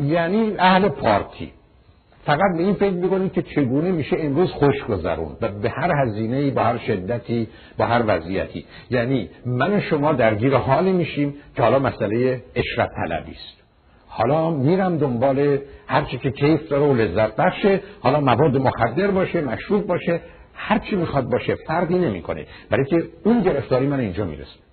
یعنی اهل پارتی فقط به این فکر می‌کنید که چگونه میشه امروز خوش گذرون و به هر هزینه با هر شدتی با هر وضعیتی. یعنی من و شما درگیر حالی میشیم که حالا مسئله اشرت طلبی است. حالا میرم دنبال هر چی که کیف داره و لذت بخشه حالا مواد مخدر باشه مشروب باشه هر چی می‌خواد باشه فرقی نمی‌کنه. برای که اون گرفتاری من اینجا می‌رسه.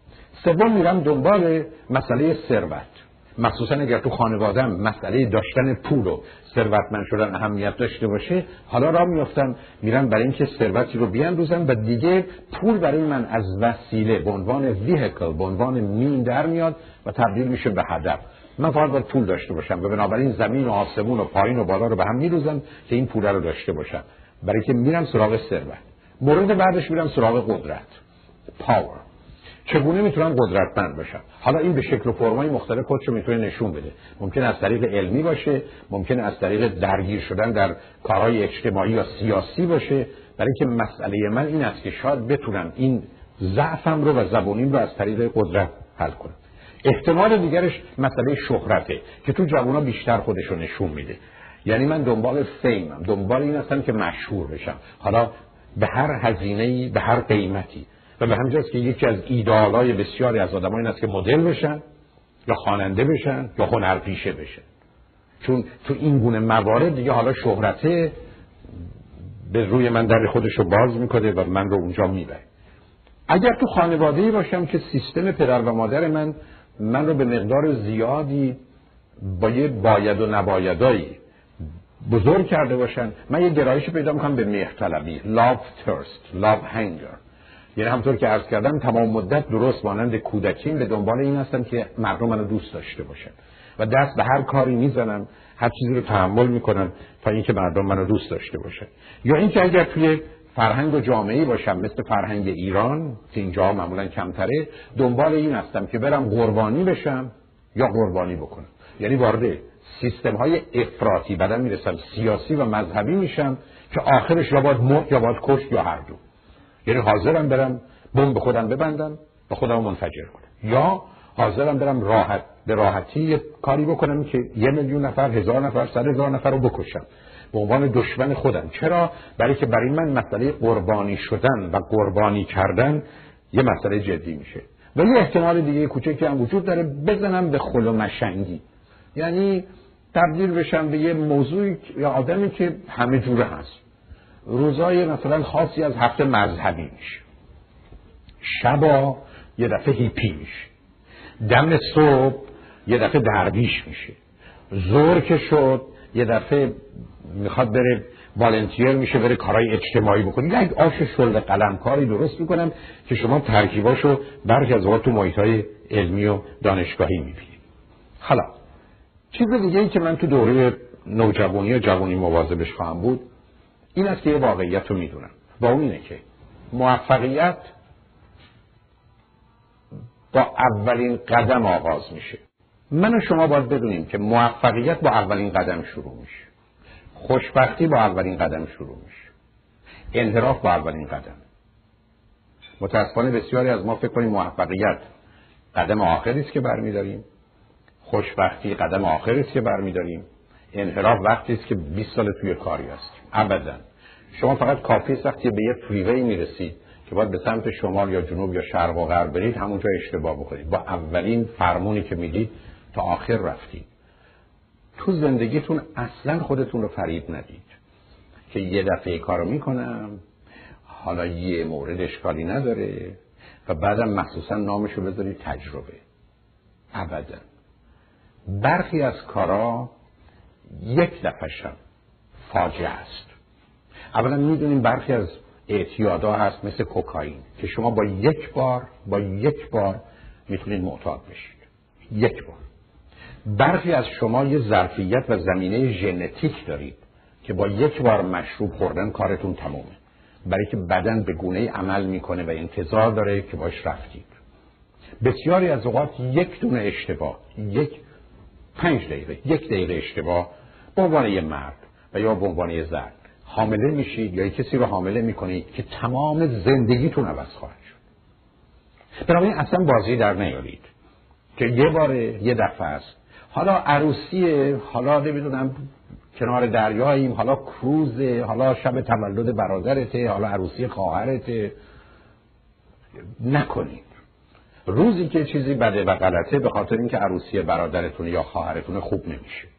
سوم میرم دنبال مسئله ثروت. مخصوصا اگر تو خانوادم مسئله داشتن پول و ثروتمند شدن اهمیت داشته باشه حالا را میافتم. میرم برای اینکه ثروتی رو بیاندوزم و دیگه پول برای من از وسیله به عنوان ویهکل به عنوان مین در میاد و تبدیل میشه به هدف. من فقط باید پول داشته باشم و بنابراین زمین و آسمون و پایین و بالا رو به هم میروزم که این پول رو داشته باشم. برای که میرم سراغ ثروت. مورد بعدش میرم سراغ قدرت. پاور چگونه می‌تونم قدرتمند باشم؟ حالا این به شکل و فرمای مختلف خودشو می‌تونه نشون بده. ممکن از طریق علمی باشه ممکن از طریق درگیر شدن در کارهای اجتماعی یا سیاسی باشه. برای اینکه مسئله من این است که شاید بتونم این ضعفم رو و زبونیم رو از طریق قدرت حل کنم. احتمال دیگرش مسئله شهرته که تو جوونا بیشتر خودشو نشون میده. یعنی من دنبال فیمم. دنبال این هستم که مشهور بشم. حالا به هر هزینه‌ای به هر قیمتی. و به همجاست که یکی از ایدالای بسیاری از آدم این که مدل بشن یا خواننده بشن یا هنرپیشه بشن. چون تو این گونه موارد دیگه حالا شهرته به روی من در خودش رو باز می‌کنه و من رو اونجا می‌بره. اگر تو خانواده باشم که سیستم پدر و مادر من من رو به مقدار زیادی با یه باید و نبایدایی بزرگ کرده باشن من یه گرایش پیدا می‌کنم به میختلبی love thirst love hunger. یعنی همطور که عرض کردم تمام مدت درست مانند کودکیم. به دنبال این هستم که مردم منو دوست داشته باشن. و دست به هر کاری می‌زنم هر چیزی رو تحمل می‌کنم تا اینکه مردم منو دوست داشته باشن. یا اینکه اگر توی فرهنگ و جامعه باشم مثل فرهنگ ایران که اینجا معمولا کمتره دنبال این هستم که برم قربانی بشم یا قربانی بکنم. یعنی وارد سیستم های افراطی بعدم می‌رسم سیاسی و مذهبی میشم که آخرش یا باید مرد یا باید کشت یا هر دو. یعنی حاضرم برم بمب خودم ببندم و خودم منفجر کنم. یا حاضرم برم راحت به راحتی کاری بکنم که یه میلیون نفر هزار نفر صد هزار نفر رو بکشم. به عنوان دشمن خودم. چرا؟ برای که برای من مسئله قربانی شدن و قربانی کردن یه مسئله جدی میشه. و یه احتمال دیگه کوچکی هم وجود داره بزنم به خل و مشنگی. یعنی تبدیل بشم به یه موضوعی یا آدمی که همه جوره هست. روزای مثلا خاصی از هفته مذهبی میشه. شبا یه دفعه هیپی میشه. دم صبح یه دفعه درویش میشه. زور که شد یه دفعه می‌خواد بره والنتیر میشه بره کارهای اجتماعی بکنه. یک آش شلد قلم کاری درست می‌کنم که شما ترکیباشو برخی از تو محیط های علمی و دانشگاهی می‌بینید. حالا چیز دیگه ای که من تو دوره نوجوانی و جوانی مواظبش خواهم بود این است که یه واقعیت رو می‌دونم. با اون اینه که موفقیت با اولین قدم آغاز میشه. من و شما باید بدونیم که موفقیت با اولین قدم شروع میشه. خوشبختی با اولین قدم شروع میشه. انحراف با اولین قدم. متاسفانه بسیاری از ما فکر کنیم موفقیت قدم آخری است که برمیداریم. خوشبختی قدم آخری است که برمیداریم. انحراف وقتی است که 20 سال توی کاری هستیم ابدا. شما فقط کافی است وقتی به یه فریوی می‌رسید که باید به سمت شمال یا جنوب یا شرق و غرب برید همونجا اشتباه بکنید. با اولین فرمونی که می‌دید تا آخر رفتید. تو زندگیتون اصلا خودتون رو فریب ندید که یه دفعه کارو می‌کنم حالا یه مورد اشکالی نداره و بعدم مخصوصا نامشو بذارید تجربه. ابدا. برخی از کارا یک دفعه فاجعه است. اولا می‌دونیم برخی از اعتیادا هست مثل کوکائین که شما با یک بار با یک بار می‌تونید معتاد بشید. یک بار. برخی از شما یه ظرفیت و زمینه ژنتیک دارید که با یک بار مشروب خوردن کارتون تمومه. برای که بدن به گونه عمل می‌کنه و انتظار داره که باش رفتید. بسیاری از اوقات یک دونه اشتباه یک پنج دقیقه یک دقیقه اشتباه به عنوان یه مرد و یا به عنوان یه زن. حامله میشید یا کسی رو حامله می‌کنید که تمام زندگیتون عوض خواهد شد. بنابراین اصلا بازی در نیارید. که یه باره یه دفعه است. حالا عروسیه حالا نمی‌دونم کنار دریاییم حالا کروزه حالا شب تولد برادرته حالا عروسی خواهرته. نکنید. روزی که چیزی بده و غلطه به خاطر اینکه عروسی برادرتون یا خواهرتون خوب نمیشه.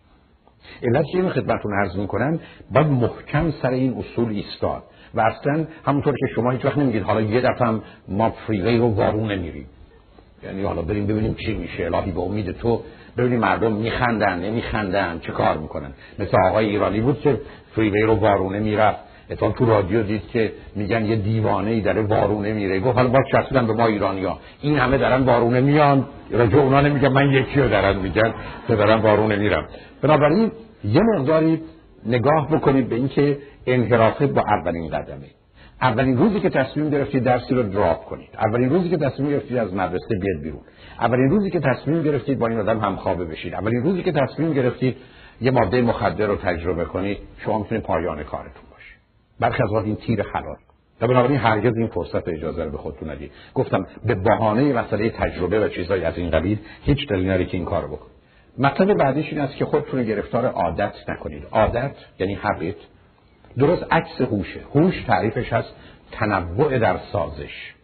علت که خدمتتون عرض می‌کنم باید محکم سر این اصول ایستاد. و اصلا همونطور که شما هیچ وقت نمیگید حالا یه دفعه ما فریوی رو وارون نمیریم. یعنی حالا بریم ببینیم چی میشه الهی به امید تو. ببینیم مردم میخندن نمیخندن چه کار می‌کنن. مثل آقای ایرانی بود که فریوی رو وارونه می‌رفت. اتفاق تو رادیو دید که میگن یه دیوانه ای داره وارونه میره. گفت حالا باز چسبیدن به ما ایرانیا این همه دارن وارونه میان. راجع اونا نمیگن. من یکی رو دارن میگن که دارن وارونه میرم بنابراین یه مقداری نگاه بکنید به اینکه انحرافه با اولین قدمه. اولین روزی که تصمیم گرفتید درسی رو دراپ کنید. اولین روزی که تصمیم گرفتید از مدرسه بیاد بیرون. اولین روزی که تصمیم گرفتید با این آدم همخوابه بشید. اولین روزی که تصمیم گرفتید یه ماده مخدر رو تجربه کنید. شما می‌تونید پایان کارتون برخی از این تیر حلال. و بنابراین هرگز این فرصت اجازه رو به خودتون ندید. گفتم به بهانه مسئله تجربه و چیزایی از این قبیل هیچ دلیل نداره که این کارو بکنید. مطلب بعدیش این است که خودتون گرفتار عادت نکنید. عادت یعنی حبیت درست عکس هوشه هوش تعریفش هست تنوع در سازش.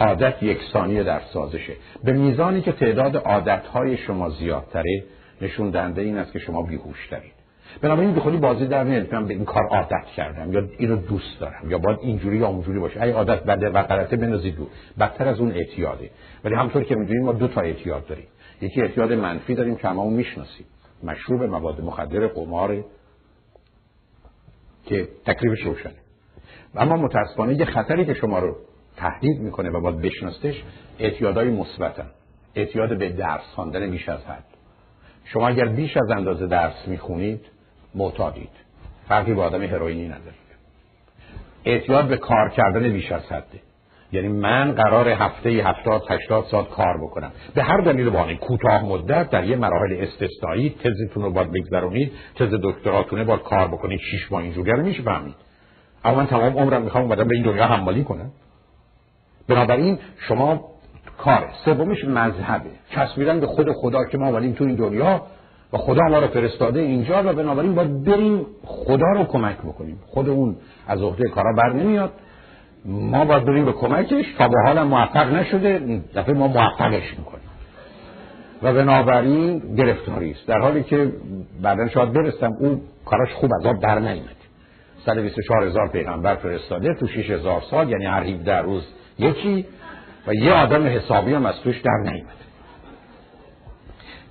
عادت یکسانی در سازشه. به میزانی که تعداد عادتهای شما زیادتره نشون دهنده این است که شما بیهوش دارید بنابراین خودی بازی در میاد من به این کار عادت کردم. یا اینو دوست دارم. یا باید اینجوری یا اونجوری باشه. ای عادت بده و غلطه بنازید دور بدتر از اون اعتیاده. ولی همطور که می‌دونید ما دو تا اعتیاد داریم. یکی اعتیاد منفی داریم که هممون می‌شناسیم. مشروب مواد مخدر قمار که تکلیفش روشنه. اما متاسفانه یه خطری که شما رو تهدید می‌کنه و باید بشناسش اعتیادهای مثبتن. اعتیاد به درس خواندن بیش از حد. شما اگر بیش از اندازه درس می‌خونید معتادید فرقی با آدم هروئینی ندارید. اعتیاد به کار کردن بیش از حده. یعنی من قرار هفته هفتاد هشتاد ساعت کار بکنم. به هر دلیل بانه کوتاه مدت در یه مراحل استثنایی تزتون رو باید بگذرونید. تز دکتراتونه باید کار بکنید. شیش ماه اینجوری میشه فهمید. اما من تمام عمرم می‌خوام اومدم به این دنیا حمالی کنم. بنابراین شما کار سومش مذهبه. چسبیدن به خود خدا که ما اومدیم تو این دنیا و خدا ما رو فرستاده اینجا و بنابراین باید بریم خدا رو کمک بکنیم. خود اون از عهده کارا بر نمیاد. ما باید بریم به کمکش. تا به حال موفق نشده دفعه ما موفقش می‌کنیم. و بنابراین گرفتاری است. در حالی که بعدا شاید برستم اون کاراش خوب از آب در نیمد 124 هزار پیغمبر فرستاده تو 6 هزار سال یعنی هر 17 روز یکی و یه آدم حسابی هم از توش در نیمد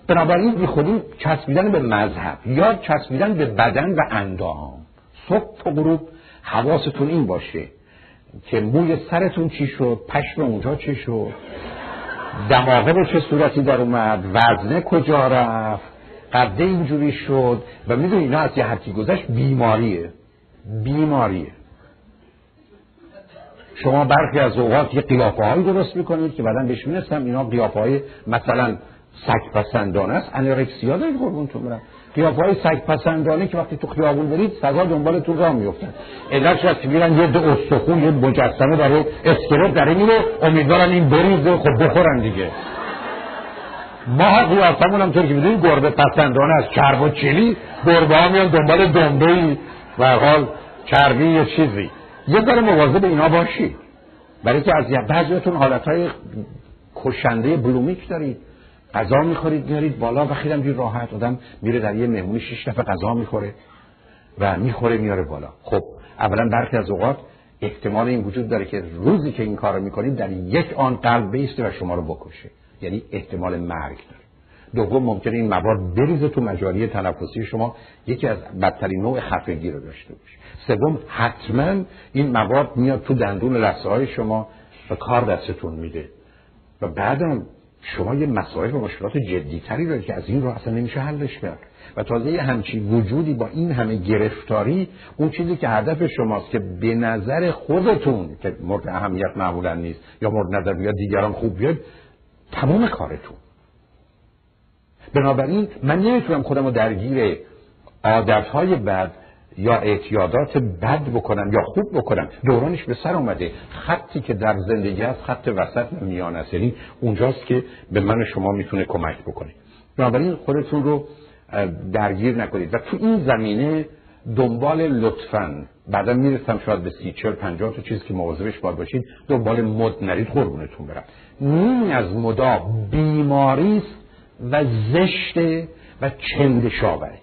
بنابراین بی چسبیدن به مذهب یا چسبیدن به بدن و اندام. صبح و غروب حواستون این باشه که موی سرتون چی شد پشم اونجا چی شد دماغه به چه صورتی در اومد وزنه کجا رفت قده اینجوری شد و می‌دونی اینا از یه حدی گذشت بیماریه. بیماریه. شما برخی از اوقات یه قیافه هایی درست می‌کنید که بعدا بهش می‌رسم اینا قیافه های مثلا سگ پسندانه است انورکسیا دارید قربونتون برم. قیافه سگ پسندانه که وقتی تو خیابون برید سگا دنبالتون راه میفتن علتش از میرن یه دو استخون یه مجسمه داره اسکلت داره میره. امیدوارن این بریزه خب بخورن دیگه. ما قیافمون هم طور که می‌دونید گربه پسندانه از چرب و چلی گربه ها میان دنبال دنبه ای و حال چربی یه چیزی. یه ذره مواظب اینا باشید. برای که از بعضیتون حالتهای کشنده بلومیک دارید. غذا می‌خورید میارید بالا و خیلی همجور راحت آدم میره در یه مهمونی شش دفعه غذا می‌خوره و می‌خوره میاره بالا. خب اولا برخی از اوقات احتمال این وجود داره که روزی که این کار رو می‌کنید در یک آن قلب بیسته و شما رو بکشه. یعنی احتمال مرگ داره. دوم ممکنه این مواد بریزه تو مجاری تنفسی شما یکی از بدترین نوع خفگی رو داشته باشه. سوم حتما این مواد میاد تو دندون لثه های شما و کار دستتون میده. و بعدم شما یه مسائل و مشکلات جدیتری دارید که از این رو اصلا نمیشه حلش کرد. و تازه همچی وجودی با این همه گرفتاری اون چیزی که هدف شماست که به نظر خودتون که مورد اهمیت معمولا نیست یا مورد نظر بیاد دیگران خوب بیاد تمام کارتون. بنابراین من نمی‌تونم خودم رو درگیر عادتهای بد یا اعتیادات بد بکنم یا خوب بکنم دورانش به سر اومده. خطی که در زندگی هست خط وسط میان است یعنی اونجاست که به من شما می‌تونه کمک بکنه. بنابراین خودتون رو درگیر نکنید. و تو این زمینه دنبال لطفا بعدا می‌رسم شاید به سی چل پنجاه تا چیز که مواظبش باید باشید دنبال مد نرید قربونتون برم. نیم از مدا بیماری و زشته و چند شاوره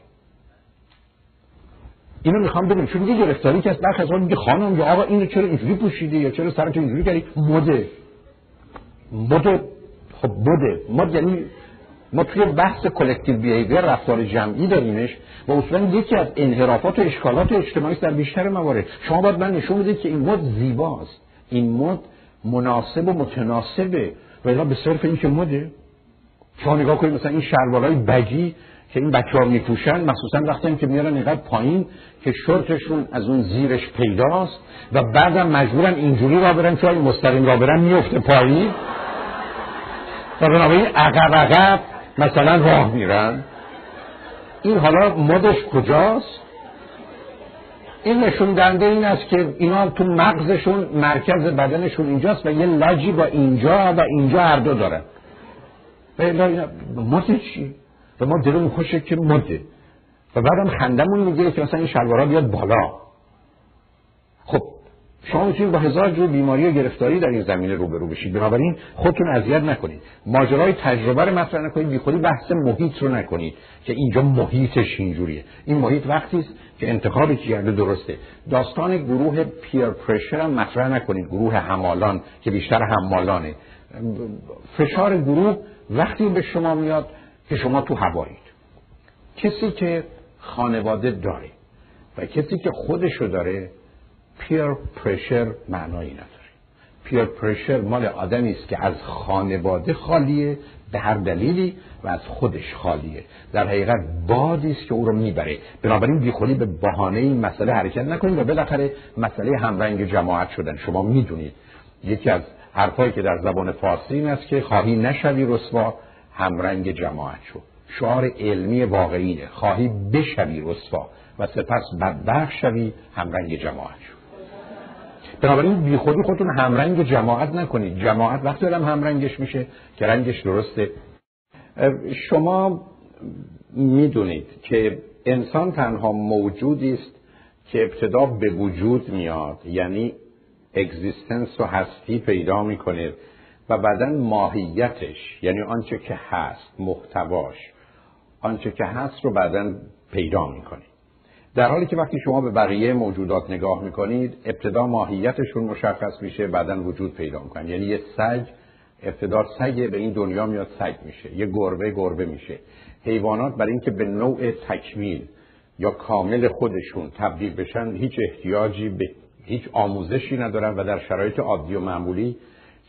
اینو می‌خوام بگم چون یه گرفتاری که از برخ از میگه خانم یا آقا اینو چرا اینجوری پوشیدی یا چرا سرتو اینجوری کردی؟ مده. مده. خب بده مد یعنی ما توی بحث کلکتیو بیهیویر رفتار جمعی داریمش و اصولا یکی از انحرافات و اشکالات اجتماعی در بیشتر موارد. شما باید من نشون بدید که این مد زیباست. این مد مناسب و متناسبه. و به صرف این که مده. شما نگاه کنید مثلا این شلوارهای بگی که این بچه ها میپوشن مخصوصا وقتی که میارن اینقدر پایین که شورتشون از اون زیرش پیداست و بعدم مجبورن اینجوری را برن چون مستقیم را برن میفته پایین. و بنابراین عقب عقب مثلا راه میرن. این حالا مدش کجاست؟ این نشون دنده این است که اینا تو مغزشون مرکز بدنشون اینجاست و یه لاجی با اینجا و اینجا هر دو دارن. مده چی؟ و ما دلمون خوشه که مده و بعدم خندمون می‌گیره که مثلا این شلوارا بیاد بالا. خب شما می‌تونید با هزار جور بیماری و گرفتاری در این زمینه روبرو بشید. بنابراین خودتون اذیت نکنید. ماجرای تجربه رو مطرح نکنید. بیخودی بحث محیط رو نکنید که اینجا محیطش اینجوریه. این محیط وقتی است که انتخابی کرده درسته. داستان گروه پیر پرشر هم مطرح نکنید. گروه همالان که بیشتر همالانه. فشار گروه وقتی به شما میاد که شما تو هوایید. کسی که خانواده داره و کسی که خودشو داره پیر پرشر معنایی نداره. پیر پرشر مال آدمی است که از خانواده خالیه به هر دلیلی و از خودش خالیه. در حقیقت بادی است که او رو می‌بره. بنابراین بیخولی به بهانه این مسئله حرکت نکنید و بالاخره مسئله همرنگ جماعت شدن. شما می‌دونید. یکی از حرفایی که در زبان فارسی این است که خواهی نشوی رسوا همرنگ جماعت شو. شعار علمی واقعینه خواهی بشوی رسوا و سپس بدبخ شوی همرنگ جماعت شو. بنابراین بی خودی خودتون همرنگ جماعت نکنید. جماعت وقتی هم همرنگش میشه که رنگش درسته. شما می‌دونید که انسان تنها موجودی است که ابتدا به وجود میاد. یعنی اگزیستنس و هستی پیدا می‌کنه. و بعدا ماهیتش یعنی آنچه که هست محتواش آنچه که هست رو بعدا پیدا می‌کنه در حالی که وقتی شما به بقیه موجودات نگاه می‌کنید ابتدا ماهیتشون مشخص میشه بعدا وجود پیدا می‌کنن یعنی یه سگ ابتدا سگ به این دنیا میاد سگ میشه. یه گربه گربه میشه. حیوانات برای اینکه به نوع تکمیل یا کامل خودشون تبدیل بشن هیچ احتیاجی به هیچ آموزشی ندارن و در شرایط عادی و معمولی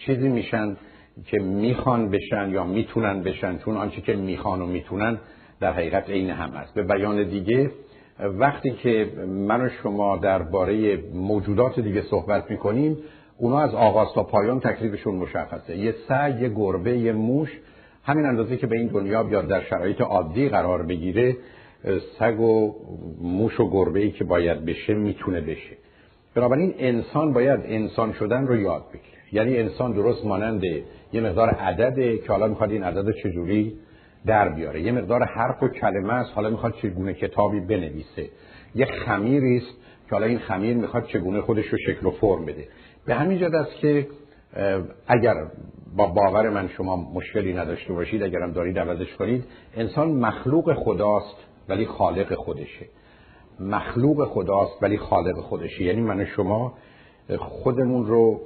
چیزی میشن که می‌خوان بشن یا می‌تونن بشن چون آنچه که می‌خوان و می‌تونن در حقیقت عین هم است. به بیان دیگه وقتی که من و شما درباره موجودات دیگه صحبت می‌کنیم اونا از آغاز تا پایان تکلیفشون مشخصه. یه سگ یه گربه یه موش همین اندازه که به این دنیا بیاد در شرایط عادی قرار بگیره سگ و موش و گربه ای که باید بشه می‌تونه بشه. بنابراین انسان باید انسان شدن رو یاد بگیره. یعنی انسان درست مانند یه مقدار عدده که حالا می‌خواد این عدد چجوری در بیاره. یه مقدار حرف و کلمه است حالا می‌خواد چگونه کتابی بنویسه. یه خمیری است که حالا این خمیر می‌خواد چگونه خودش رو شکل و فرم بده. به همین جد است که اگر با باور من شما مشکلی نداشته باشید اگرم دارید عوضش کنید انسان مخلوق خداست ولی خالق خودشه. مخلوق خداست ولی خالق خودشه. یعنی من شما خودمون رو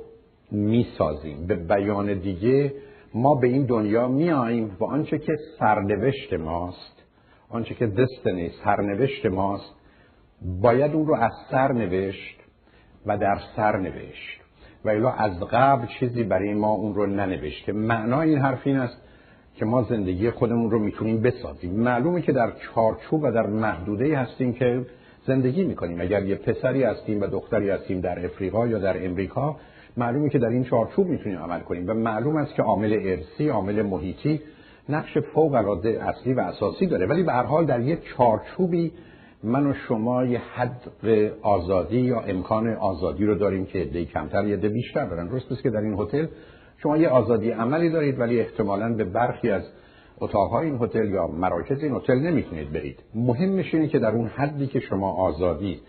می‌سازیم. به بیان دیگه ما به این دنیا میاییم و آنچه که سرنوشت ماست آنچه که دستنی سرنوشت ماست باید اون رو از سر نوشت و در سر نوشت. و الا از قبل چیزی برای ما اون رو ننوشته. معنای این حرف این است که ما زندگی خودمون رو می‌تونیم بسازیم. معلومه که در چارچوب و در محدوده هستیم که زندگی می‌کنیم. اگر یه پسری هستیم و دختری هستیم در افریقا یا در امریکا معلومه که در این چارچوب می‌تونیم عمل کنیم و معلوم است که عامل ارسی عامل محیطی نقش فوق العاده اصلی و اساسی داره. ولی به هر حال در یک چارچوبی من و شما یه حد آزادی یا امکان آزادی رو داریم که دی کمتر یه ده بیشتر دارن. درست که در این هتل شما یه آزادی عملی دارید ولی احتمالا به برخی از اتاقهای این هتل یا مراکز این هتل نمی‌تونید برید. مهمش اینه که در اون حدی که شما آزادی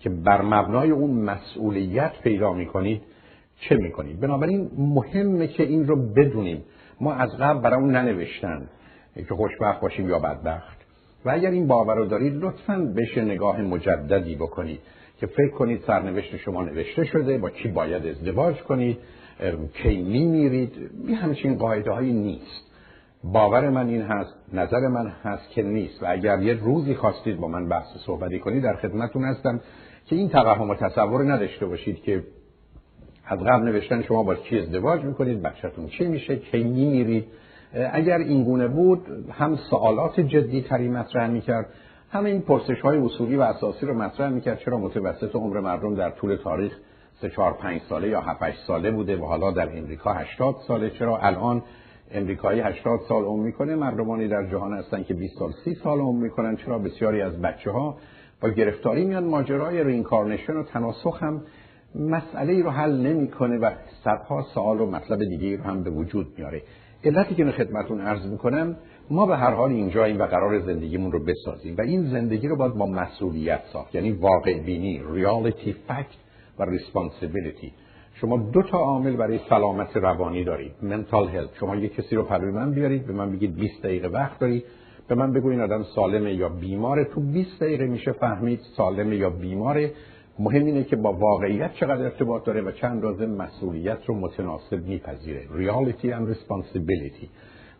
که بر مبنای اون مسئولیت پیدا می‌کنید چه می‌کنید بنابراین مهمه که این رو بدونیم. ما از قبل برای اون ننوشتن که خوشبخت باشیم یا بدبخت. و اگر این باور رو دارید لطفا بهش نگاه مجددی بکنید که فکر کنید سرنوشت شما نوشته شده با کی باید ازدواج کنید کی میمیرید. یه همچین قاعده هایی نیست. باور من این هست نظر من هست که نیست. و اگر یه روزی خواستید با من بحث صحبتی کنید در خدمتون هستم که این توهم و تصور نداشته باشید که از قبل نوشتن شما با کی ازدواج می‌کنید؟ بچهتون چی میشه؟ کی میمیرید؟ اگر این گونه بود هم سوالات جدی تری مطرح می‌کرد هم این پرسش های اصولی و اساسی رو مطرح می‌کرد. چرا متوسط عمر مردم در طول تاریخ سه چهار پنج ساله یا هفت ساله بوده و حالا در امریکا هشتاد ساله؟ چرا الان امریکایی 80 سال عمر می‌کنه مردمانی در جهان هستن که 20 سال 30 سال عمر می‌کنن؟ چرا بسیاری از بچه ها با گرفتاری میان ماجرای reincarnation و تناسخ هم مسئله ای رو حل نمی‌کنه و صدها سوال و مطلب دیگه رو هم به وجود میاره. علتی که خدمتون عرض می‌کنم ما به هر حال اینجاییم و قرار زندگیمون رو بسازیم و این زندگی رو باید با مسئولیت ساخت یعنی واقع بینی reality fact و responsibility شما دو تا عامل برای سلامت روانی دارید mental health شما یه کسی رو پهلوی من بیارید به من بگید 20 دقیقه وقت داری. به من بگو این آدم سالمه یا بیماره. تو 20 دقیقه میشه فهمید سالمه یا بیماره. مهم اینه که با واقعیت چقدر ارتباط داره و چند رازه مسئولیت رو متناسب میپذیره. Reality and responsibility.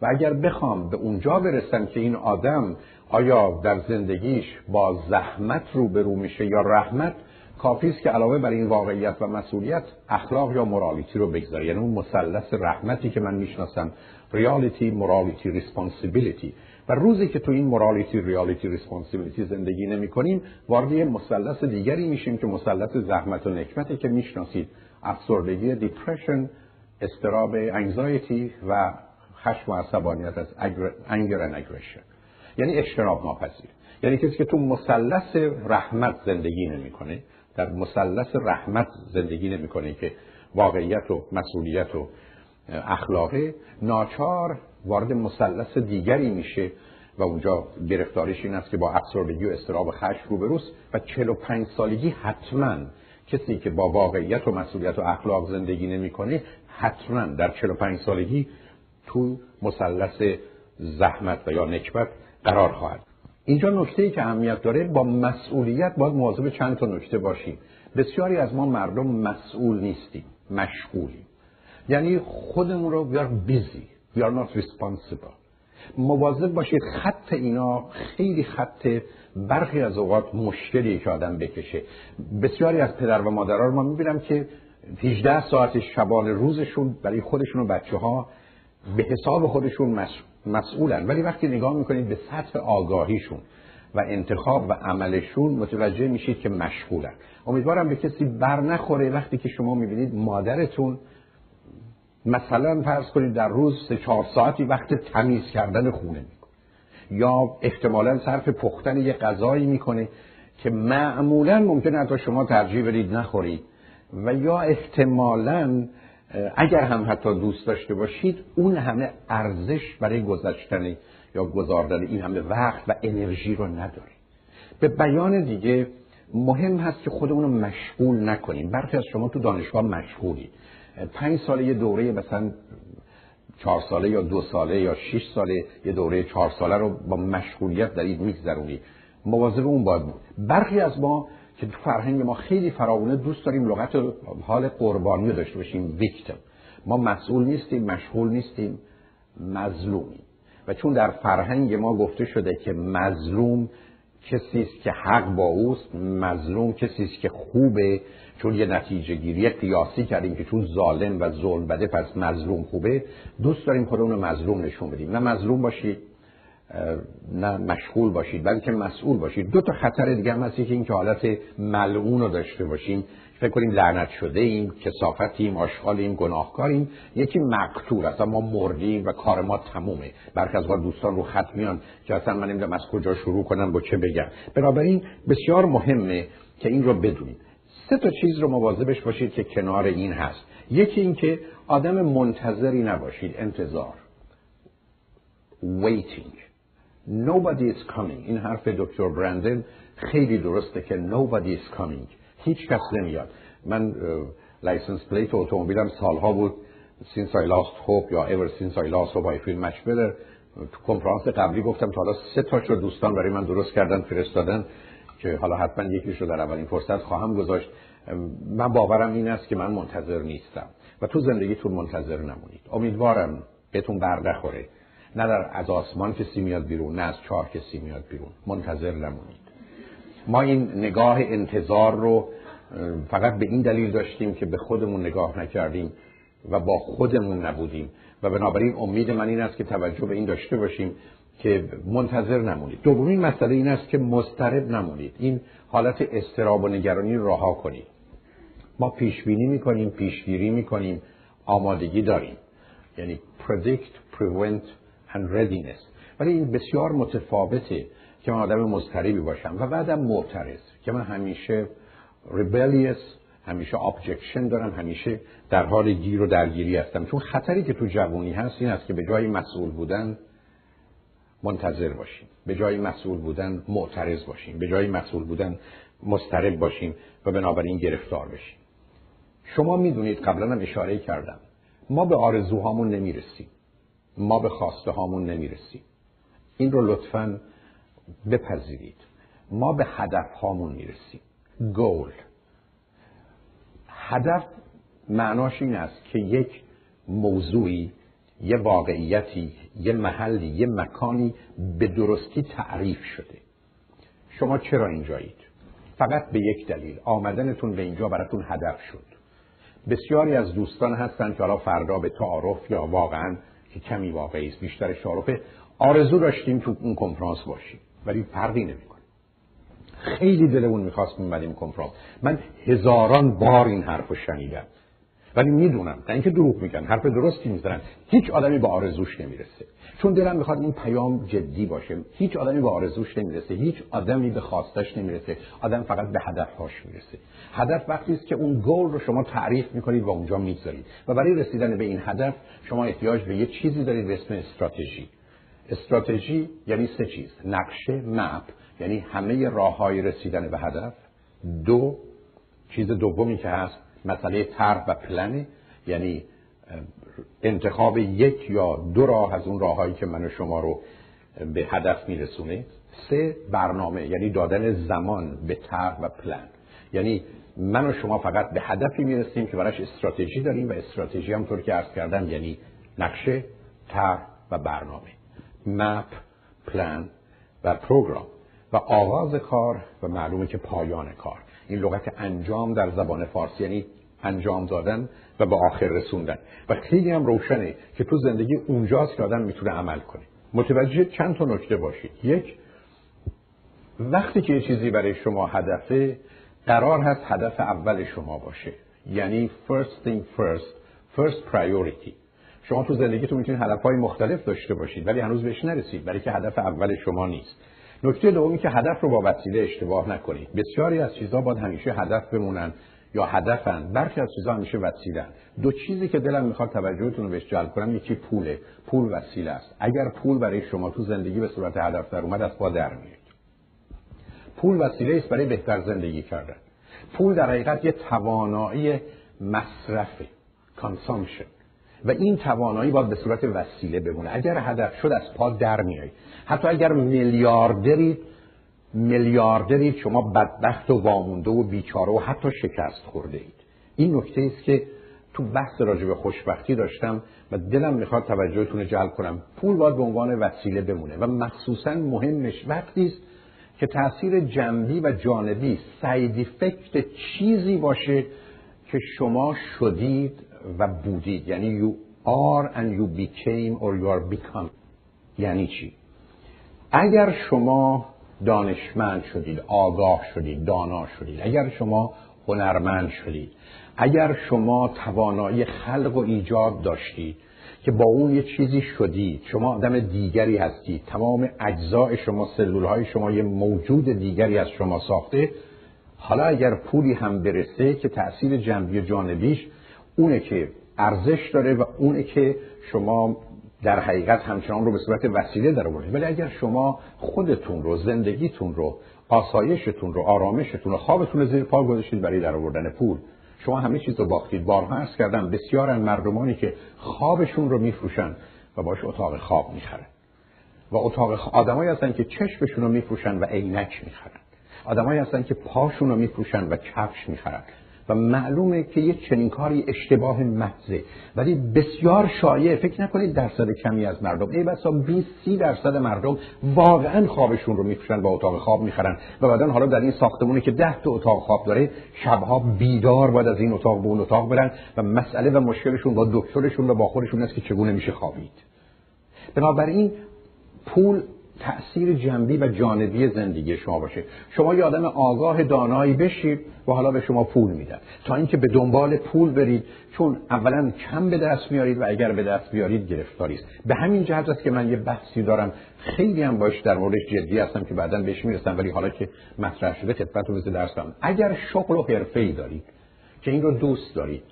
و اگر بخوام به اونجا برسم که این آدم آیا در زندگیش با زحمت رو برو میشه یا رحمت کافی است که علاوه بر این واقعیت و مسئولیت اخلاق یا مورالیتی رو بگذاره. یعنی اون مثلث رحمتی که من می‌شناسم. reality morality responsibility و روزی که تو این morality reality responsibility زندگی نمی کنیم وارد یه مثلث دیگری میشیم که مثلث زحمت و نکبتی که می‌شناسید. افسردگی depression اضطراب anxiety و خشم و عصبانیت از anger و یعنی اجتناب ناپذیر. یعنی کسی که تو مثلث رحمت زندگی نمی‌کنه در مثلث رحمت زندگی نمی‌کنه که واقعیت و مسئولیت و اخلاقه ناچار وارد مثلث دیگری میشه و اونجا گرفتاریش این است که با افسردگی و استراب و خشم روبروست و 45 سالگی حتما کسی که با واقعیت و مسئولیت و اخلاق زندگی نمی‌کنه حتما در 45 سالگی تو مثلث زحمت و یا نکبت قرار خواهد. اینجا نکته ای که اهمیت داره با مسئولیت باید مواظب چند تا نکته باشیم. بسیاری از ما مردم مسئول نیستیم مشغولیم. یعنی خودمون رو بیار بیزی we are not responsible. مواظب باشید خط اینا خیلی خط برخی از اوقات مشکلی که آدم بکشه. بسیاری از پدر و مادرها رو ما می‌بینم که 18 ساعت شبانه روزشون برای خودشون و بچه ها به حساب خودشون مسئولن. ولی وقتی نگاه می‌کنید به سطح آگاهیشون و انتخاب و عملشون متوجه میشید که مشغولن. امیدوارم به کسی بر نخوره وقتی که شما می‌بینید مادرتون مثلا فرض کنید در روز سه چهار ساعتی وقت تمیز کردن خونه می‌کنه. یا احتمالا صرف پختن یه غذایی می‌کنه که معمولا ممکنه حتی شما ترجیح بدید نخورید. و یا احتمالا اگر هم حتی دوست داشته باشید اون همه ارزش برای گذشتن یا گذاردن این همه وقت و انرژی رو نداریم به بیان دیگه مهم هست که خودمون رو مشغول نکنیم. برخی از شما تو دانشگاه مشغولید. پنج ساله یه دوره مثلا چهار ساله یا دو ساله یا شش ساله یه دوره چهار ساله رو با مشغولیت دارید میگذرونید مواظب اون باید بود. برخی از ما که تو فرهنگ ما خیلی فراونه دوست داریم لغت حال قربانی رو داشته باشیم ویکتم ما مسئول نیستیم مشغول نیستیم مظلومیم. و چون در فرهنگ ما گفته شده که مظلوم کسی است که حق با اوست مظلوم کسی است که خوبه چون یه نتیجه گیری قیاسی کردیم که چون ظالم و ظلم بده پس مظلوم خوبه. دوست داریم خودمون رو مظلوم نشون بدیم. نه مظلوم باشید نه مشغول باشید بلکه مسئول باشید. دو تا خطر دیگه هم هست که این که حالت ملعون رو داشته باشیم. فکر کنیم لعنت شده ایم کسافتیم آشغالیم گناهکاریم. یکی مقتول است ما مردیم و کار ما تمومه. برخی از دوستان رو خط میان که اصلا من نمی‌دونم از کجا شروع کنم با چه بگم بنابراین بسیار مهمه که این رو بدونید. سه تا چیز رو مواظبش باشید که کنار این هست. یکی این که آدم منتظری نباشید انتظار. Waiting. Nobody is coming. این حرف دکتر برندن خیلی درسته که nobody is coming. هیچ کس نمیاد. من license plate اتومبیلم سالها بود. Since I lost hope یا ever since I lost hope feel much better. تو کنفرانس قبلی گفتم تا حالا سه تاش رو دوستان برای من درست کردن فرستادن که حالا حتما یکیش رو در اولین فرصت خواهم گذاشت. من باورم این است که من منتظر نیستم و تو زندگیتون منتظر نمونید. امیدوارم بهتون بر نخوره. نه در از آسمان کسی میاد بیرون نه از چهار کسی میاد بیرون. منتظر نمونید. ما این نگاه انتظار رو فقط به این دلیل داشتیم که به خودمون نگاه نکردیم و با خودمون نبودیم. و بنابراین امید من این است که توجه به این داشته باشیم که منتظر نمونید. دومین مسئله این است که مضطرب نمونید. این حالت استراب و نگرانی رها کنید. ما پیش بینی می‌کنیم پیشگیری می‌کنیم آمادگی داریم. یعنی predict, prevent and readiness. ولی این بسیار متفاوته. که من آدم مضطربی باشم و بعدم معترض که من همیشه rebellious همیشه objection دارم همیشه در حال گیر و درگیری هستم. چون خطری که تو جوانی هست این است که به جای مسئول بودن منتظر باشیم به جای مسئول بودن معترض باشیم به جای مسئول بودن مضطرب باشیم و بنابراین گرفتار بشیم شما می‌دونید قبلا هم اشاره کردم. ما به آرزوهامون نمی‌رسیم. ما به خواسته هامون نمی‌رسیم. این رو لطفا بپذیرید. ما به هدف هامون می‌رسیم. گول هدف معناش این است که یک موضوعی یه واقعیتی یه محلی یه مکانی به درستی تعریف شده. شما چرا اینجایید؟ فقط به یک دلیل. آمدنتون به اینجا براتون هدف شد. بسیاری از دوستان هستن که حالا فردا به تعارف یا واقعا که کمی واقعی است بیشتر شارفه آرزو داشتیم تو اون کنفرانس باشیم. ولی فرقی نمی‌کنه. خیلی دلمون می‌خواست میمدیم کنفرانس. من هزاران بار این حرف رو شنیدم. ولی می‌دونم تا اینکه دروغ میگن حرف درستی می‌زنن. هیچ آدمی به آرزوش نمی‌رسه. چون دلم می‌خواد این پیام جدی باشه. هیچ آدمی به آرزوش نمی‌رسه. هیچ آدمی به خواستش نمی‌رسه. آدم فقط به هدفهاش می‌رسه. هدف وقتی است که اون گل رو شما تعریف می‌کنید و اونجا می‌گذارید. و برای رسیدن به این هدف شما احتیاج به یه چیزی دارید به اسم استراتژی. استراتژی یعنی سه چیز. نقشه مپ یعنی همه راه های رسیدن به هدف. دو چیز دومی که هست مسئله طرح و پلن یعنی انتخاب یک یا دو راه از اون راههایی که من و شما رو به هدف میرسونه. سه برنامه یعنی دادن زمان به طرح و پلن. یعنی من و شما فقط به هدفی می‌رسیم که براش استراتژی داریم و استراتژی هم طور که عرض کردم یعنی نقشه طرح و برنامه. مپ پلن و پروگرام و آغاز کار و معلومه که پایان کار. این لغت انجام در زبان فارسی یعنی انجام دادن و به آخر رسوندن. و خیلی هم روشنه که تو زندگی اونجاست که آدم می‌تونه عمل کنه. متوجه چند تا نکته باشید. یک وقتی که یه چیزی برای شما هدفه قرار هست هدف اول شما باشه. یعنی first thing first first priority. شما تو زندگیتون می‌تونید هدفهای مختلف داشته باشید ولی هنوز بهش نرسید. برای که هدف اول شما نیست. نکته دومی که هدف رو با وسیله اشتباه نکنید. بسیاری از چیزها باید همیشه هدف بمونن یا هدفن. برخی از چیزها همیشه وسیله دو چیزی که دلم می‌خواد توجهتون رو بهش جلب کنم یکی پوله. پول وسیله است. اگر پول برای شما تو زندگی به صورت هدف در اومد از پا در میاد پول وسیله است برای بهتر زندگی کردن. پول در حقیقت یه توانایی مصرفه. کانسامشن و این توانایی باید به صورت وسیله بمونه. اگر هدف شد از پا در میایید حتی اگر میلیاردرید میلیاردرید شما بدبخت و وامونده و بیچاره و حتی شکست خورده اید. این نکته است که تو بحث راجع به خوشبختی داشتم و دلم می‌خواد توجهتون رو جلب کنم. پول باید به عنوان وسیله بمونه و مخصوصا مهمش وقتی است که تاثیر جنبی و جانبی ساید افکت چیزی باشه که شما شدید و بودید. یعنی you are and you became or you are become. یعنی چی؟ اگر شما دانشمند شدید آگاه شدید دانا شدید اگر شما هنرمند شدید اگر شما توانایی خلق و ایجاد داشتید که با اون یه چیزی شدید شما آدم دیگری هستید تمام اجزای شما سلول های شما یه موجود دیگری از شما ساخته حالا اگر پولی هم برسه که تأثیر جنبی جانبیش اونه که ارزش داره و اونه که شما در حقیقت همچنان رو به صورت وسیله در آوردید ولی اگر شما خودتون رو زندگیتون رو آسایشتون رو آرامشتون رو خوابتون رو زیر پا گذاشتید برای در آوردن پول شما همه چیز رو باختید. بارها عرض کردم بسیار مردمانی که خوابشون رو میفروشن و باش اتاق خواب می‌خرن. و اتاق آدمایی هستن که چشمشون رو میفروشن و عینک می‌خرن. آدمایی هستن که پاشون رو میفروشن و کفش می‌خرن. و معلومه که یه چنین کاری اشتباه محضه. ولی بسیار شایع. فکر نکنید درصد کمی از مردم. ای بسا 20 30 درصد مردم واقعا خوابشون رو میفروشن با اتاق خواب می‌خرن. و بعدا حالا در این ساختمونی که 10 تا اتاق خواب داره شبها بیدار باید از این اتاق به اون اتاق برن و مسئله و مشکلشون با دکترشون و با خودشون است که چگونه میشه خوابید. بنابراین پول تأثیر جنبی و جانبی زندگی شما باشه. شما یه آدم آگاه دانایی بشید و حالا به شما پول میدن. تا اینکه به دنبال پول برید چون اولا کم به دست میارید و اگر به دست بیارید گرفتاری است. به همین جهت است که من یه بحثی دارم. خیلی هم باش در موردش جدی هستم که بعدا بهش می‌رسم ولی حالا که مطرح شده خدمت رو درسم اگر شغل و حرفه‌ای دارید که این رو دوست دارید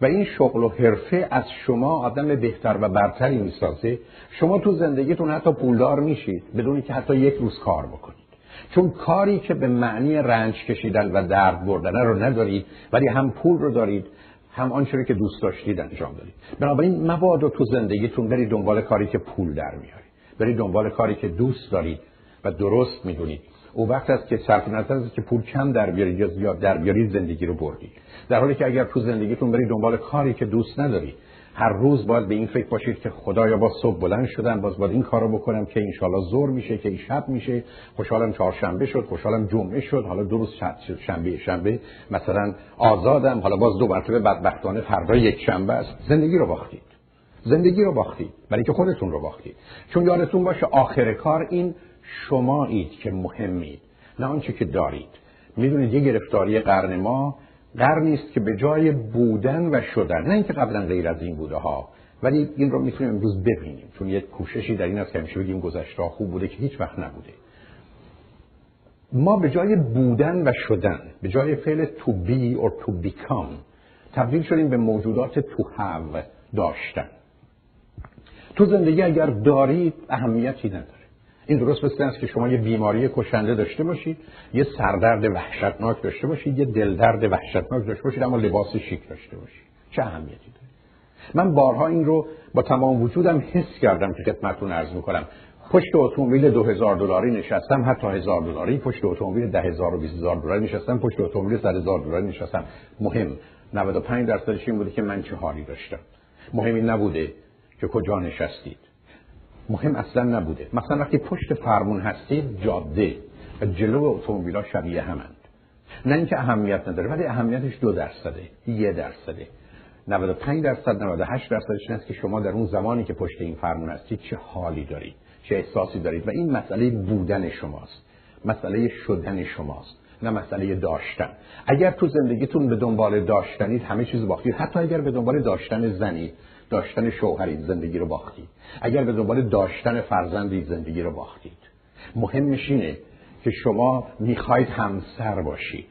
و این شغل و حرفه از شما آدم بهتر و برتری می‌سازه. شما تو زندگیتون حتی پولدار میشید بدونی که حتی یک روز کار بکنید. چون کاری که به معنی رنج کشیدن و درد بردن رو ندارید ولی هم پول رو دارید هم آنچه که دوست داشتید انجام دارید بنابراین مبادا تو زندگیتون برید دنبال کاری که پول در میارید. برید دنبال کاری که دوست دارید و درست می‌دونید. او وقت است که صرف نظر است که پول کم در بیارید یا زیاد در بیارید زندگی رو بردید در حالی که اگر تو زندگیتون برید دنبال کاری که دوست نداری هر روز باید به این فکر باشید که خدایا با صبح بلند شدن باز باید این کارو بکنم که انشالله زور میشه که این شب میشه. خوشحالم چهارشنبه شد خوشحالم جمعه شد. حالا دو روز شنبه شنبه. مثلا آزادم. حالا باز دو مرتبه بدبختانه فردا یک شنبه است. زندگی رو باختید. زندگی رو باختید. برای که خودتون رو باختید. چون یادتون باشه آخر کار این شمایید که مهمید نه آنچه که دارید. می‌دونید یه گرفتاری قرن ما قرنی است که به جای بودن و شدن نه اینکه قبلا غیر از این بوده ها ولی این رو می‌تونیم امروز ببینیم. چون یک کوششی در این است که همیشه بگیم گذشته خوب بوده که هیچ وقت نبوده. ما به جای بودن و شدن به جای فعل to be or to become تبدیل شدیم به موجودات to have داشتن. تو زندگی اگر دارید اهمیتی نداره. این درست مثل است که شما یه بیماری کشنده داشته باشید یه سردرد وحشتناک داشته باشید یه دلدرد وحشتناک داشته باشید اما لباس شیک داشته باشید. چه اهمیتی داره؟ من بارها این رو با تمام وجودم حس کردم که خدمتتون عرض می‌کنم. پشت اتومبیل 2000 دلاری نشستم حتی هزار دلاری. پشت اتومبیل 10000 و 20000 دلاری نشستم پشت اتومبیل 100000 دلاری نشستم. مهم 95 درصدش این بوده که من چه حالی داشتم. مهم این نبوده که کجا نشستید. مهم اصلا نبوده. مثلا وقتی پشت فرمون هستید جاده. و جلو اتومبیلا شبیه همند. نه اینکه اهمیت نداره ولی اهمیتش دو درصده یه درصده. 95 درصد 98 درصدش این است که شما در اون زمانی که پشت این فرمون هستید چه حالی دارید چه احساسی دارید. و این مسئله بودن شماست. مسئله شدن شماست نه مسئله داشتن. اگر تو زندگیتون به دنبال داشتنید همه چیز باختید. حتی اگر به دنبال داشتن زنید داشتن شوهری زندگی رو باختید. اگر به دنبال داشتن فرزندی زندگی رو باختید. مهمش اینه که شما می‌خواید همسر باشید.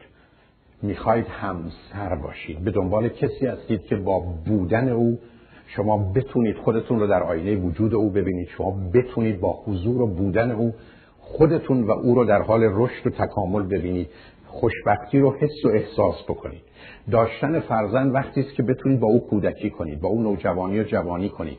می‌خواید همسر باشید. به دنبال کسی هستید که با بودن او شما بتونید خودتون رو در آینه وجود او ببینید. شما بتونید با حضور و بودن او خودتون و او رو در حال رشد و تکامل ببینید. خوشبختی رو حس و احساس بکنید. داشتن فرزند وقتی است که بتونید با او کودکی کنید با او نوجوانی و جوانی کنید.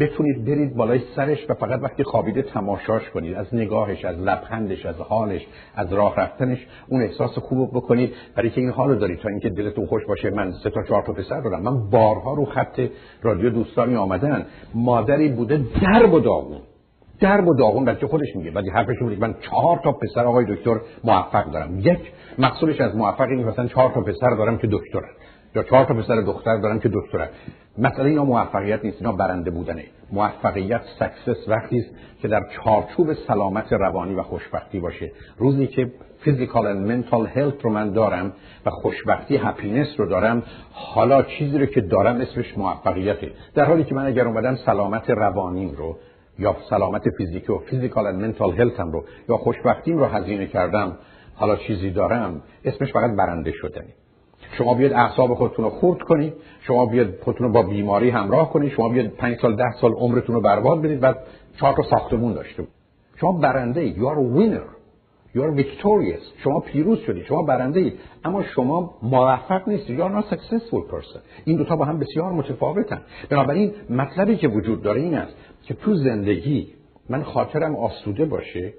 بتونید برید بالای سرش و فقط وقتی خوابیده تماشاش کنید. از نگاهش از لبخندش از حالش از راه رفتنش اون احساس خوب بکنید. برای که این حال رو دارید. تا اینکه دلتون خوش باشه من سه تا چهار تا پسر دارم. من بارها رو خط رادیو دوستانی آمدن. مادری بوده درب و داغون. درب و داغون بچه خودش میگه. ولی حرفش بود من چهار تا پسر آقای دکتر موفق دارم. یک مقصودش از موفق این مثلا چهار تا پسر دارم که دکترن. یا چهار تا پسر دختر دارم که دکترن. مسئله اینا موفقیت نیست اینا برنده بودنه. موفقیت سکسس وقتی است که در چارچوب سلامت روانی و خوشبختی باشه. روزی که physical و mental health رو من دارم و خوشبختی هپینس رو دارم حالا چیزی رو که دارم اسمش موفقیته. در حالی که من اگر اومدم سلامت روانیم رو یا سلامت فیزیکی و فیزیکال و منتال هلتم رو یا خوشبختیم رو هزینه کردم حالا چیزی دارم اسمش فقط برنده شدنی. شما بیاد اعصاب خودتون رو خورد کنید شما بیاد خودتون رو با بیماری همراه کنید شما بیاد پنج سال ده سال عمرتون رو برباد بدید بعد چهار تا ساختمون داشته شما برنده اید a winner. You are victorious. شما پیروز شدید شما برنده اید اما شما موفق نیستید you are not successful person. این دوتا با هم بسیار متفاوتن. بنابراین مطلبی که وجود داره این است. که تو زندگی من خاطرم آسوده باشه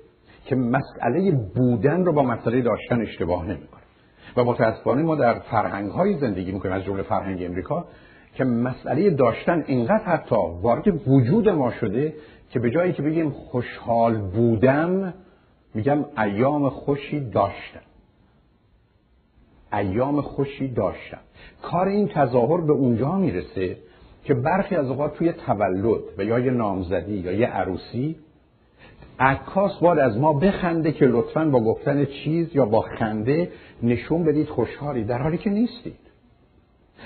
که مسئله بودن رو با مسئله داشتن اشتباه نمی‌کنم. و متاسفانه ما در فرهنگ های زندگی می‌کنیم از جمله فرهنگ امریکا که مسئله داشتن اینقدر حتی وارد وجود ما شده که به جایی که بگیم خوشحال بودم میگم ایام خوشی داشتم. ایام خوشی داشتم. کار این تظاهر به اونجا می‌رسه که برخی از اوقات توی تولد و یا یه نامزدی یا یه عروسی عکاس باید از ما بخنده که لطفا با گفتن چیز یا با خنده نشون بدید خوشحالی در حالی که نیستید.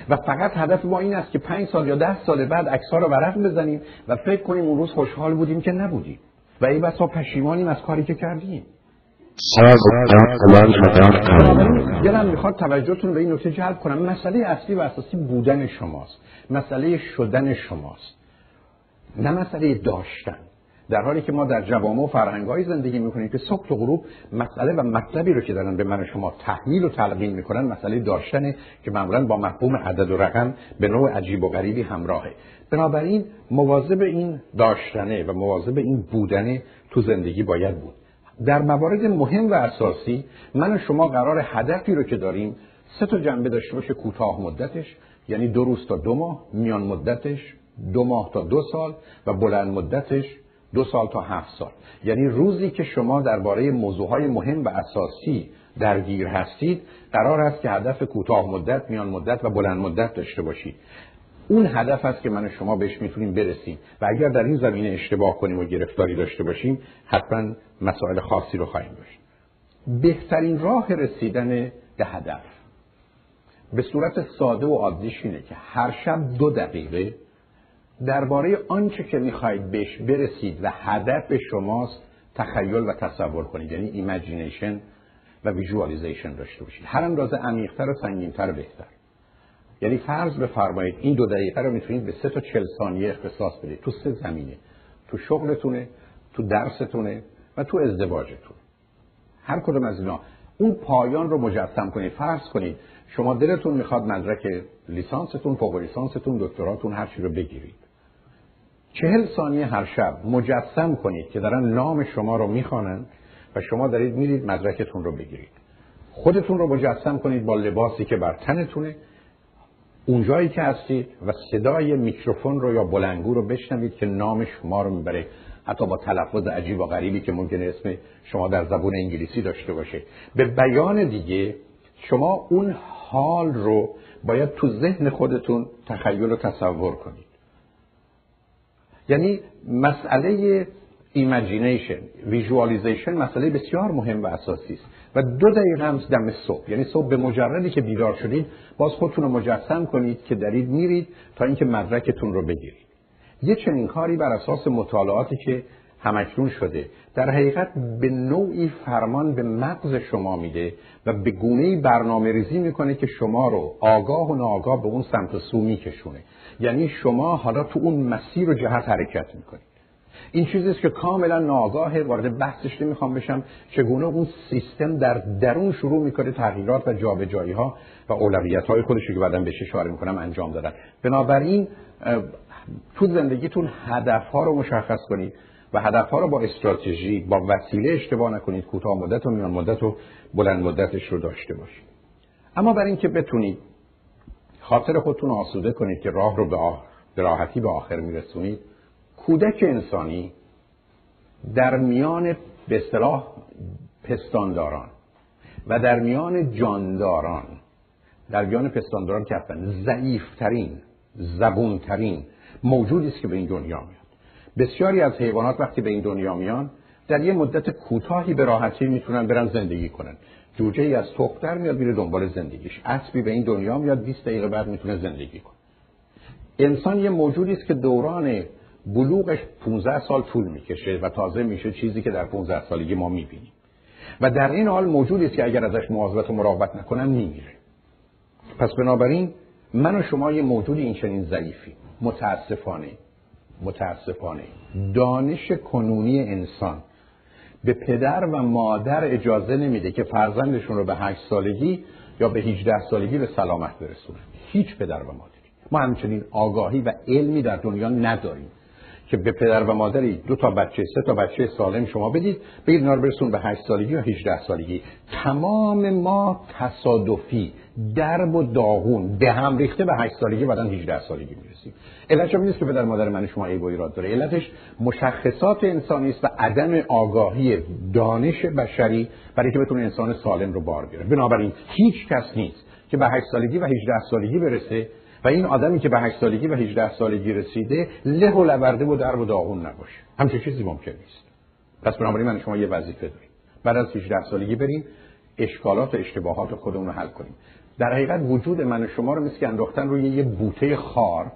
و فقط هدف ما این است که پنج سال یا ده سال بعد عکس‌ها رو ورق بزنیم و فکر کنیم اون روز خوشحال بودیم که نبودیم. و این بسا پشیمانیم از کاری که کردیم. دلم می‌خواد توجهتون به این نکته جلب کنم. مسئله اصلی و اساسی بودن شماست. مسئله شدن شماست. نه مسئله داشتن. در حالی که ما در جوامع و فرهنگ‌های زندگی می‌کنیم که صبح و غروب مسئله و مطلبی رو که دارن به من شما تحمیل و تلقین می‌کنن مسئله داشتنه که معمولا با مفهوم عدد و رقم به نوع عجیب و غریبی همراهه. بنابراین مواظب این داشتنه و مواظب این بودنه تو زندگی باید بود. در موارد مهم و اساسی من و شما قرار هدفی رو که داریم سه تا جنبه داشته باشه کوتاه مدتش یعنی دو روز تا دو ماه میان مدتش دو ماه تا دو سال و بلند مدتش دو سال تا هفت سال. یعنی روزی که شما درباره موضوعهای مهم و اساسی درگیر هستید قرار است که هدف کوتاه مدت میان مدت و بلند مدت داشته باشید. اون هدف است که من و شما بهش می‌تونیم برسیم. و اگر در این زمینه اشتباه کنیم و گرفتاری داشته باشیم حتما مسائل خاصی رو خواهیم داشت. بهترین راه رسیدن به هدف به صورت ساده و عادیش اینه که هر شب دو دقیقه درباره آنچه که می‌خواهید بهش برسید و هدف شماست تخیل و تصور کنید. یعنی imagination و visualization داشته باشید. هر اندازه عمیقتر و سنگینتر بهتر. یعنی فرض بفرمایید این دو دقیقه رو می‌تونید به سه تا چهل ثانیه اختصاص بدید. تو سه زمینه. تو شغلتونه تو درستونه و تو ازدواجتون هر کدوم از اینا. اون پایان رو مجسم کنید. فرض کنید شما دلتون می‌خواد مدرک لیسانستون فوق لیسانستون دکتراتون هر چی رو بگیرید. چهل ثانیه هر شب مجسم کنید که دارن نام شما رو می‌خوانن و شما دارید میرید مدرکتون رو بگیرید. خودتون رو مجسم کنید با لباسی که بر تنتونه. اونجایی که هستید و صدای میکروفون رو یا بلنگو رو بشنوید که نام شما رو می‌بره. حتی با تلفظ عجیب و غریبی که ممکنه اسم شما در زبون انگلیسی داشته باشه. به بیان دیگه شما اون حال رو باید تو ذهن خودتون تخیل و تصور کنید. یعنی مسئله imagination visualization مسئله بسیار مهم و اساسی است. و دو دقیقه هم دم صبح. یعنی صبح به مجردی که بیدار شدید باز خودتون رو مجسم کنید که دارید میرید تا اینکه مدرکتون رو بگیرید. یه چنین کاری بر اساس مطالعاتی که همکنون شده در حقیقت به نوعی فرمان به مغز شما میده و به گونه برنامه ریزی می‌کنه که شما رو آگاه و ناآگاه به اون سمت سو میکشونه. یعنی شما حالا تو اون مسیر و جهت حرکت می‌کنید. این چیزی است که کاملا ناآگاه وارد بحثش نمی‌خوام بشم. چگونه اون سیستم در درون شروع می‌کنه تغییرات و جابجایی ها و اولویت های خودش که بعدا بهش اشاره می‌کنم انجام دادن. بنابراین تو زندگیتون هدف ها رو مشخص کنید و هدف ها رو با استراتژی با وسیله اشتباه نکنید. کوتاه مدت و میان مدت و بلند مدتش رو داشته باشید. اما برای اینکه بتونید خاطر خودتون آسوده کنید که راه رو به, به راحتی به آخر میرسونید کودک انسانی در میان به اصطلاح پستانداران و در میان جانداران در میان پستانداران که ضعیفترین زبونترین موجودی است که به این دنیا میاد. بسیاری از حیوانات وقتی به این دنیا میان در یه مدت کوتاهی به راحتی می‌تونن برن زندگی کنن. جوجه ای از تخت میاد میره دنبال زندگیش. اسبی به این دنیا میاد 20 دقیقه بعد می‌تونه زندگی کنه. انسان یه موجودی است که دوران بلوغش 15 سال طول می‌کشه و تازه میشه چیزی که در 15 سالگی ما می‌بینیم. و در این حال موجودی است که اگر ازش مواظبت و مراقبت نکنن میمیره. پس بنابراین من و شما یه موجودی این چنین ضعیفی. متاسفانه متاسفانه. دانش کنونی انسان به پدر و مادر اجازه نمیده که فرزندشون رو به هشت سالگی یا به 18 سالگی به سلامت برسونه هیچ پدر و مادری. ما همچنین آگاهی و علمی در دنیا نداریم. که به پدر و مادری دو تا بچه سه تا بچه سالم شما بدید بگید اینا رو برسون به 8 سالگی یا 18 سالگی. تمام ما تصادفی درب و داغون به هم ریخته به 8 سالگی بعدا 18 سالگی می‌رسیم. علتش این نیست که پدر مادر من شما ای و ایراد داره. علتش مشخصات انسانی است و عدم آگاهی دانش بشری برای که بتونه انسان سالم رو بار بیاره. بنابراین هیچ کس نیست که به 8 سالگی و 18 سالگی برسه و این آدمی که به 8 سالگی و 18 سالگی رسیده له و لورده و در و داغون نباشه. همچین چیزی ممکن نیست. پس بنابراین من شما یه وظیفه داریم. بعد از 18 سالگی بریم اشکالات و اشتباهات خودمون رو حل کنیم. در حقیقت وجود من و شما رو مثل که انداختن روی یه بوته خار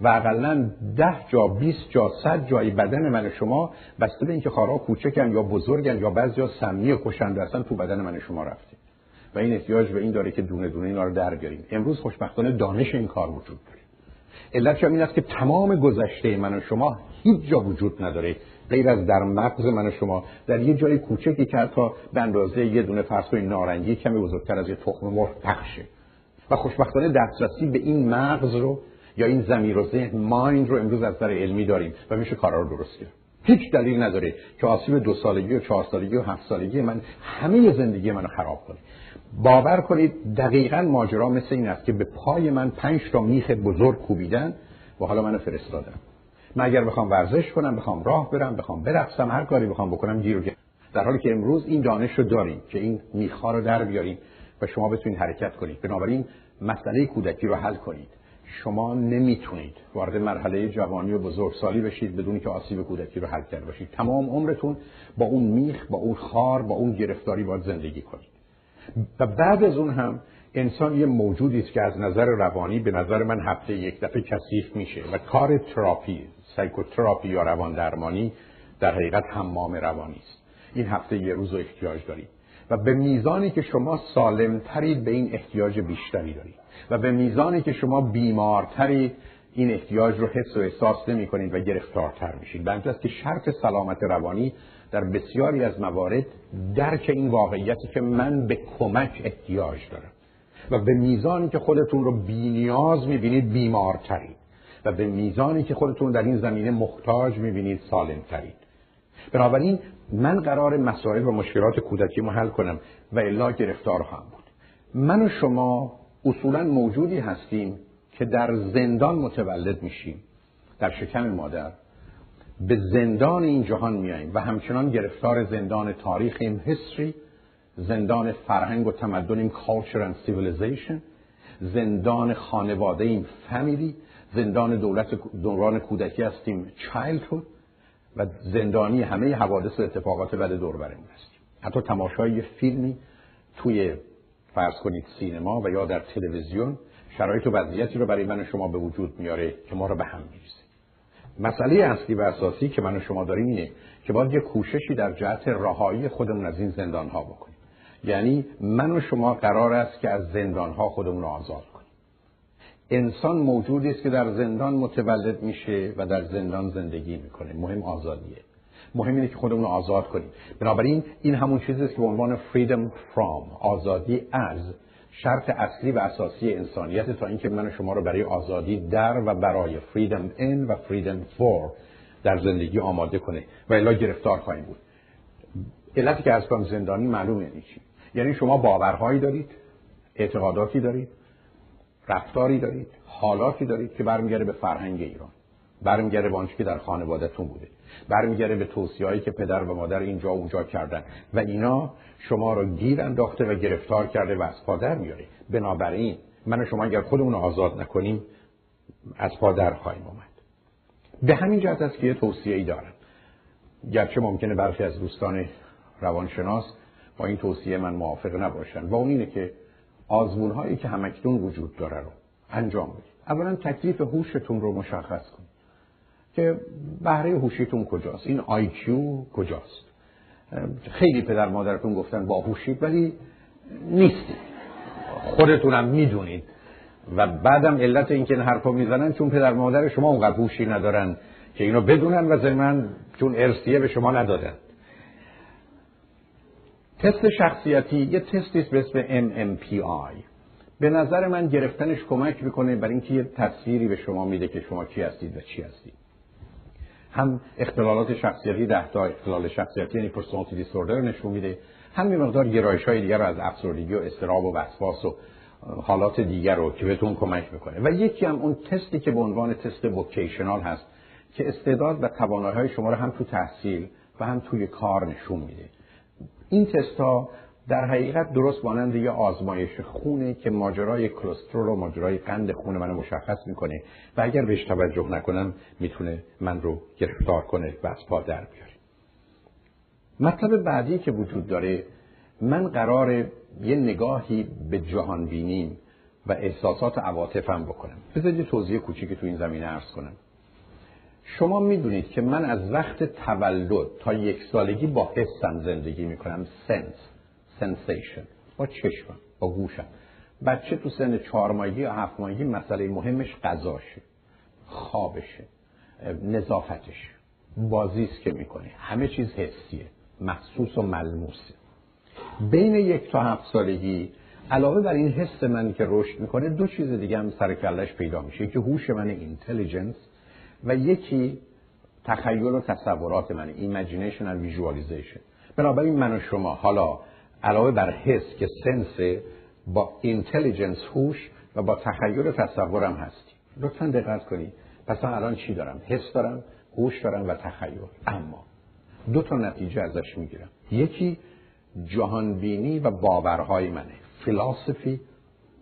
و اقلا ده جا 20 جا 100 جای بدن من شما بسته به اینکه خارها کوچکن یا بزرگن یا بعضی جا سمی و کشنده تو بدن من شما رفته. و این احتیاج به این داره که دونه دونه اینا رو در بیاریم. امروز خوشبختانه دانش این کار وجود داره. علتش این است که تمام گذشته من و شما هیچ جا وجود نداره. غیر از در مغز من و شما. در یه جای کوچکی که حتی به اندازه یه دونه فرض نارنگی کمی بزرگتر از یه تخم مرغ پخشه. و خوشبختانه دسترسی به این مغز رو یا این زمیر و ذهن مایند رو امروز از نظر علمی داریم و میشه کارا رو درست کرد. هیچ دلیل نداره که آسیب دو سالگی و چهار سالگی و هفت سالگی من همه زندگی منو خراب کنه. باور کنید دقیقا ماجرا مثل این است که به پای من پنج تا میخ بزرگ کوبیدن و حالا منو فرستادن. من اگر بخوام ورزش کنم بخوام راه برم بخوام برقصم هر کاری بخوام بکنم گیر در حالی که امروز این دانش رو داریم که این میخها رو در بیاریم و شما بتونید حرکت کنید. بنابراین مسئله کودکی رو حل کنید. شما نمی‌تونید وارد مرحله جوانی و بزرگسالی بشید بدون که آسیب کودکی رو حل کرده باشید. تمام عمرتون با اون میخ با اون خار با اون گرفتاری باید زندگی کنید. و بعد از اون هم انسان یه موجودی است که از نظر روانی به نظر من هفته یک دفعه کثیف میشه و کار تراپی سایکوتراپی یا روان درمانی در حقیقت حمام روانی است. این هفته یه روز رو احتیاج دارید و به میزانی که شما سالمترید به این احتیاج بیشتری دارید و به میزانی که شما بیمارترید این احتیاج رو حس و احساس نمی کنید و گرفتارتر میشید. به که شرط سلامت روانی در بسیاری از موارد درک این واقعیتی که من به کمک احتیاج دارم و به میزانی که خودتون رو بینیاز می‌بینید بیمارترید و به میزانی که خودتون در این زمینه محتاج می‌بینید سالمترید بنابراین من قرار مسائل و مشکلات کودکی رو حل کنم و الا گرفتار خواهم بود. من و شما اصولا موجودی هستیم که در زندان متولد میشیم. در شکم مادر به زندان این جهان میاییم و همچنان گرفتار زندان تاریخیم history زندان فرهنگ و تمدنیم culture and civilization زندان خانواده ایم family زندان دولت دوران کودکی هستیم childhood و زندانی همه حوادث و اتفاقات بد دور هستیم. حتی تماشای فیلمی توی فرض کنید سینما و یا در تلویزیون شرایط و وضعیتی رو برای من و شما به وجود میاره که ما رو به هم میریزه. مسئله اصلی و اساسی که من و شما داریم اینه که باید یه کوششی در جهت رهایی خودمون از این زندان ها بکنیم. یعنی من و شما قرار است که از زندان ها خودمون رو آزاد کنیم. انسان موجودی است که در زندان متولد میشه و در زندان زندگی می‌کنه. مهم آزادیه. مهم اینه که خودمون رو آزاد کنیم. بنابراین این همون چیزی است که به عنوان freedom from آزادی از شرط اصلی و اساسی انسانیت تا اینکه من شما رو برای آزادی در و برای فریدم ان و فریدم فور در زندگی آماده کنه و الا گرفتار خواهیم بود. علتی که از کنم زندانی معلوم یعنی چی؟ یعنی شما باورهایی دارید اعتقاداتی دارید رفتاری دارید حالاتی دارید که برمیگرده به فرهنگ ایران برمیگرده به آنچه که در خانوادهتون بوده برمیگرده به توصیه‌ای که پدر و مادر اینجا و اونجا کردن و اینا شما رو گیر انداخته و گرفتار کرده و از پادر میاره بنابراین من و شما اگر خودمون آزاد نکنیم از پادر خواهیم آمد به همین جهت است که یه توصیه ای دارم. گرچه ممکنه برخی از دوستان روانشناس با این توصیه من موافق نباشن. و اون اینه که آزمون هایی که همکنون وجود داره رو انجام بدید. اولا تکلیف هوشتون رو مشخص کنید که بهره هوشیتون کجاست؟ این آیکیو کجاست؟ خیلی پدر مادرتون گفتن با هوشید ولی نیستید خودتونم می‌دونید. و بعدم علت این حرفو می‌زنن چون پدر مادر شما اونقدر هوشی ندارن که اینو بدونن و زمین چون ارسیه به شما ندادن. تست شخصیتی یه تستی به اسم MMPI به نظر من گرفتنش کمک می‌کنه برای اینکه یه تصویری به شما میده که شما کی هستید و چی هستید. هم اختلالات شخصیتی ده تا اختلال شخصیتی یعنی پرسونالیتی دیسوردر نشون میده. هم یه مقدار گرایش های دیگر رو از افسردگی و استراب و وسواس و حالات دیگر رو که بهتون کمک می‌کنه. و یکی هم اون تستی که به عنوان تست وکیشنال هست که استعداد و توانایی شما رو هم تو تحصیل و هم توی کار نشون میده. این تست ها در حقیقت درست مانند یه آزمایش خونه که ماجرای کلسترول و ماجرای قند خون منو مشخص می‌کنه و اگر بهش توجه نکنم می‌تونه من رو گرفتار کنه و از پا در بیاره. مطلب بعدی که وجود داره من قرار یه نگاهی به جهان بینیم و احساسات عواطفم بکنم. بذارید یه توضیح کوچیک تو این زمینه عرض کنم. شما می‌دونید که من از وقت تولد تا یک سالگی با حسم زندگی می‌کنم sense. sensation با چشمم با گوشم بچه تو سن چهار ماهگی یا هفت ماهگی مسئله مهمش غذاشه. خوابشه. نظافتش بازیست که می‌کنه. همه چیز حسیه. محسوس و ملموسه. بین یک تا هفت سالگی علاوه بر این حس من که رشد می‌کنه دو چیز دیگه هم سر کلش پیدا میشه. که هوش من intelligence و یکی تخیل و تصورات من imagination و visualization بنابراین من و شما حالا علاوه بر حس که sense با intelligence هوش و با تخیل تصورم هستیم. لطفا دقت کنید. پس من الان چی دارم؟ حس دارم هوش دارم و تخیل. اما دو تا نتیجه ازش می‌گیرم. یکی جهانبینی و باورهای منه. فلسفی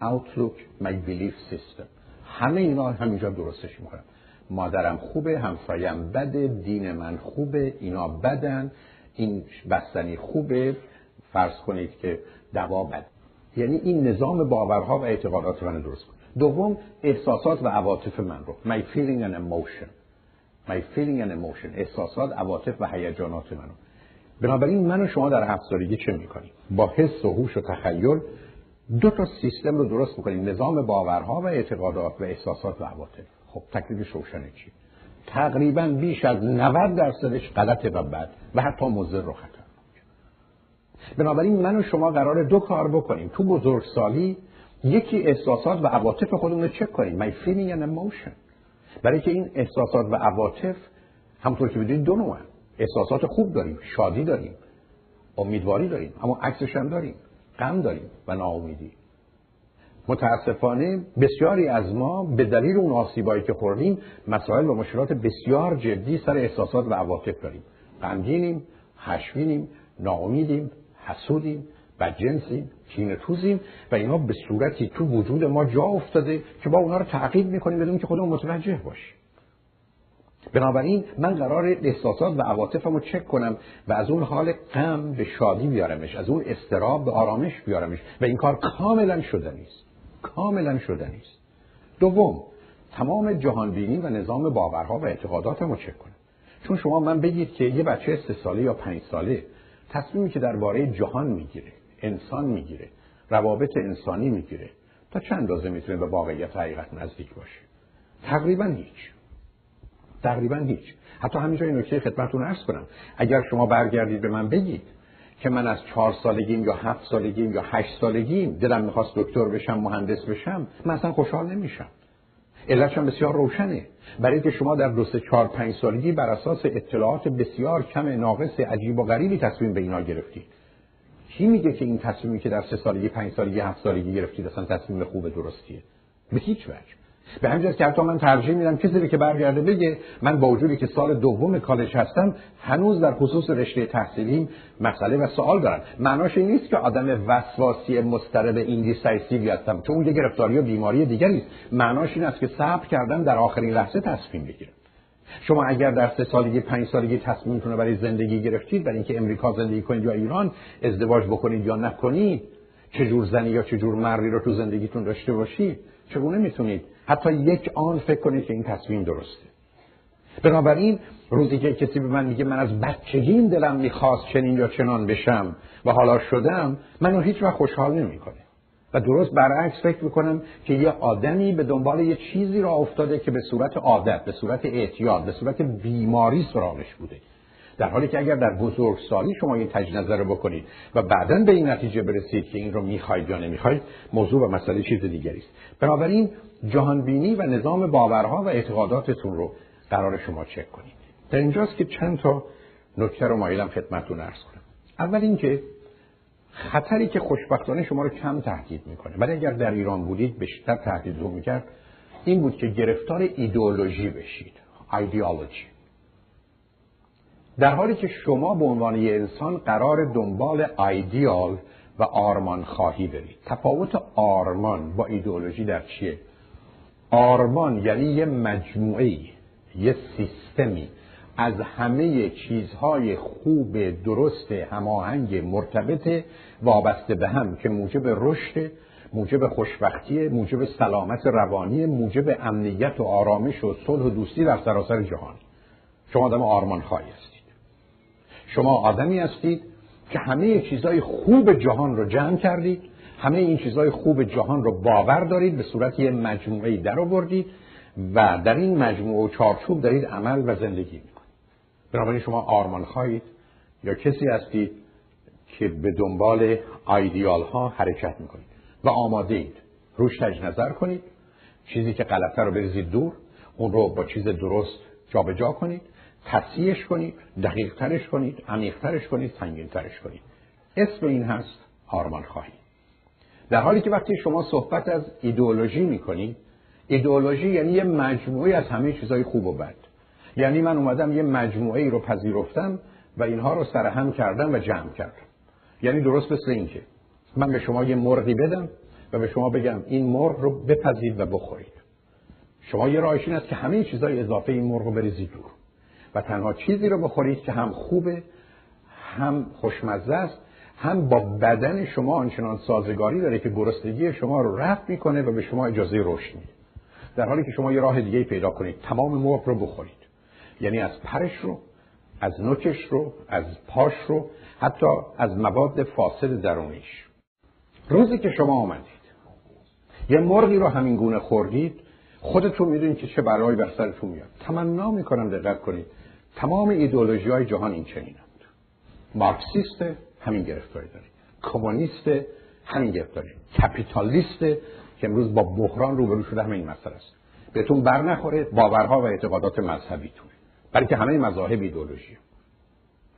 outlook my belief system. همه اینا همینجا درستش می‌کنم. مادرم خوبه همسایم بده دین من خوبه اینا بدن این بستنی خوبه. فرض کنید که دوا بد یعنی این نظام باورها و اعتقادات من درست کن. دوم احساسات و عواطف من رو. My feeling and emotion. My feeling and emotion. احساسات عواطف و هیجانات منو بنابراین من و شما در هفت سالگی چه می‌کنیم؟ با حس و هوش و تخیل دو تا سیستم رو درست می‌کنیم. نظام باورها و اعتقادات و احساسات و عواطف. خب تکلیفش روشنه چی؟ تقریبا بیش از 90 درصدش غلطه و بد و حتی مضر و خطر بنابراین من و شما قرار دو کار بکنیم. تو بزرگسالی یکی احساسات و عواطف خودمون رو چک کنیم. My feeling and emotion. برای که این احساسات و عواطف همونطور که بدونید دو نوع احساسات خوب داریم شادی داریم امیدواری داریم اما عکسش هم داریم. غم داریم و ناامیدی. متاسفانه بسیاری از ما به دلیل اون آسیبایی که خوردیم مسائل و مشکلات بسیار جدی سر احساسات و عواطف داریم. غمگینیم خشمگینیم ناامیدیم. حسودیم بدجنسیم کینه توزیم و اینا به صورتی تو وجود ما جا افتاده که با اونا رو تعقیب می‌کنیم بدون که خودمون متوجه باشیم. بنابراین من قرار احساسات و عواطفم رو چک کنم و از اون حال غم به شادی بیارمش از اون استراب به آرامش بیارمش و این کار کاملا شده نیست. کاملا شده نیست. دوم تمام جهانبینی و نظام باورها و اعتقاداتم رو چک کنم. چون شما من بگید که یه بچه سه ساله یا پنج ساله تصمیمی که درباره جهان می‌گیره انسان می‌گیره روابط انسانی می‌گیره تا چند اندازه می‌تونه به واقعیت حقیقت نزدیک باشه؟ تقریبا هیچ. تقریبا هیچ. حتی همینجا این نکته خدمتتون عرض کنم. اگر شما برگردید به من بگید که من از چهار سالگیم یا هفت سالگیم یا هشت سالگیم دلم می‌خواست دکتر بشم مهندس بشم من اصلا خوشحال نمیشم. علتش هم بسیار روشنه. برای که شما در دو سه چهار پنج سالگی بر اساس اطلاعات بسیار کم ناقص عجیب و غریبی تصمیم به اینا گرفتید. کی میگه که این تصمیمی که در سه سالگی پنج سالگی هفت سالگی گرفتید اصلا تصمیم خوب درستیه؟ به هیچ وجه. به همین که حتی من ترجیح میدم کسی که برگرده بگه من با وجودی که سال دوم کالج هستم هنوز در خصوص رشته تحصیلیم مسئله و سوال دارم. معناش این نیست که آدم وسواسی مضطرب indecisive ی هستم. چون اون یه گرفتاری و بیماری دیگری است. معناش این است که صبر کردن در آخرین لحظه تصمیم بگیرم. شما اگر در سه سالگی پنج سالگی تصمیمتون رو برای زندگی گرفتید برای اینکه امریکا زندگی کنید یا ایران ازدواج بکنید یا نکنید جور زنی یا چه جور مردی رو تو زندگیتون داشته باشید چگونه می‌تونید؟ حتی یک آن فکر کنید که این تصمیم درسته. بنابراین روزی که کسی به من میگه من از بچگیم دلم می‌خواست چنین یا چنان بشم و حالا شدم منو هیچ وقت خوشحال نمی‌کنه. و درست برعکس فکر می‌کنم که یه آدمی به دنبال یه چیزی را افتاده که به صورت عادت به صورت اعتیاد به صورت بیماری سراغش بوده. در حالی که اگر در بزرگسالی شما این تجنظر رو بکنید و بعدا به این نتیجه برسید که این رو می‌خواید یا نمی‌خواید موضوع و مسئله چیز دیگری است. بنابراین جهانبینی و نظام باورها و اعتقاداتتون رو قرار شما چک کنید. در اینجاست که چند تا نکته رو مایلم خدمتتون عرض کنم. اول اینکه خطری که خوشبختانه شما رو کم تهدید می‌کنه ولی اگر در ایران بودید بیشتر تهدید رو می‌کرد این بود که گرفتار ایدئولوژی بشید ایدئولوژی. در حالی که شما به عنوان یه انسان قرار دنبال ایدیال و آرمان خواهی برید. تفاوت آرمان با ایدئولوژی در چیه؟ آرمان یعنی یه مجموعه یه سیستمی از همه چیزهای خوب درست هماهنگ مرتبط وابسته به هم که موجب رشد موجب خوشبختی موجب سلامت روانی موجب امنیت و آرامش و صلح و دوستی در سراسر جهان. شما آدم آرمان خواهی هستید. شما آدمی هستید که همه چیزهای خوب جهان رو جمع کردید. همه این چیزهای خوب جهان رو باور دارید به صورت یه مجموعه در آوردید و در این مجموعه و چارچوب دارید عمل و زندگی می‌کنید. بنابراین شما آرمان خواهید یا کسی هستید که به دنبال آیدیال ها حرکت می‌کنید و آماده اید. روش تج نظر کنید. چیزی که غلطه رو بریزید دور اون رو با چیز درست جابجا جا کنید. تصحیحش کنید دقیق ترش کنید عمیق ترش کنید سنگین ترش کنید. اسم این هست آرمان خواهی در حالی که وقتی شما صحبت از ایدئولوژی می‌کنید ایدئولوژی یعنی یه مجموعه از همه چیزهای خوب و بد. یعنی من اومدم یه مجموعه ای رو پذیرفتم و اینها رو سرهم کردم و جمع کردم. یعنی درست مثل این که من به شما یه مرغی بدم و به شما بگم این مرغ رو بپذید و بخورید. شما یه راهش این است که همه چیزهای اضافه این مرغ رو بریزید دور. و تنها چیزی رو بخورید که هم خوبه هم خوشمزه است هم با بدن شما آنچنان سازگاری داره که گرسنگی شما رو رفت می‌کنه و به شما اجازه رشد میده. در حالی که شما یه راه دیگه پیدا کنید. تمام مرغ رو بخورید. یعنی از پرش رو از نوکش رو از پاش رو حتی از مواد فاسد درونیش. روزی که شما آمدید یه مرغی رو همین گونه خوردید خودتون می‌دونید که چه برای بر سرتون میاد. تمنا می‌کنم دقت کنید. تمام ایدئولوژی های جهان این چنینند مارکسیست همین گرفتاری داره کمونیست همین گرفتاری. کپیتالیست که امروز با بحران روبرو شده همین مسئله است. بهتون بر نخوره باورها و اعتقادات مذهبیتون. برای که همه مذاهب ایدئولوژی.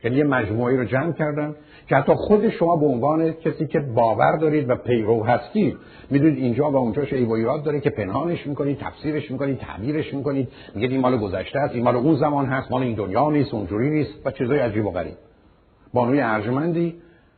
یعنی یه مجموعی رو جمع کردن که حتی خود شما به عنوان کسی که باور دارید و پیرو هستید می‌دونید اینجا و اونجاش ای و داره که پنهانش می‌کنید تفسیرش می‌کنید تعبیرش می‌کنید. میگید این مال گذشته است این مال اون زمان هست مال این دنیا نیست اونجوری نیست و چیزای عجیب و غریب. بانوی ارجمندی.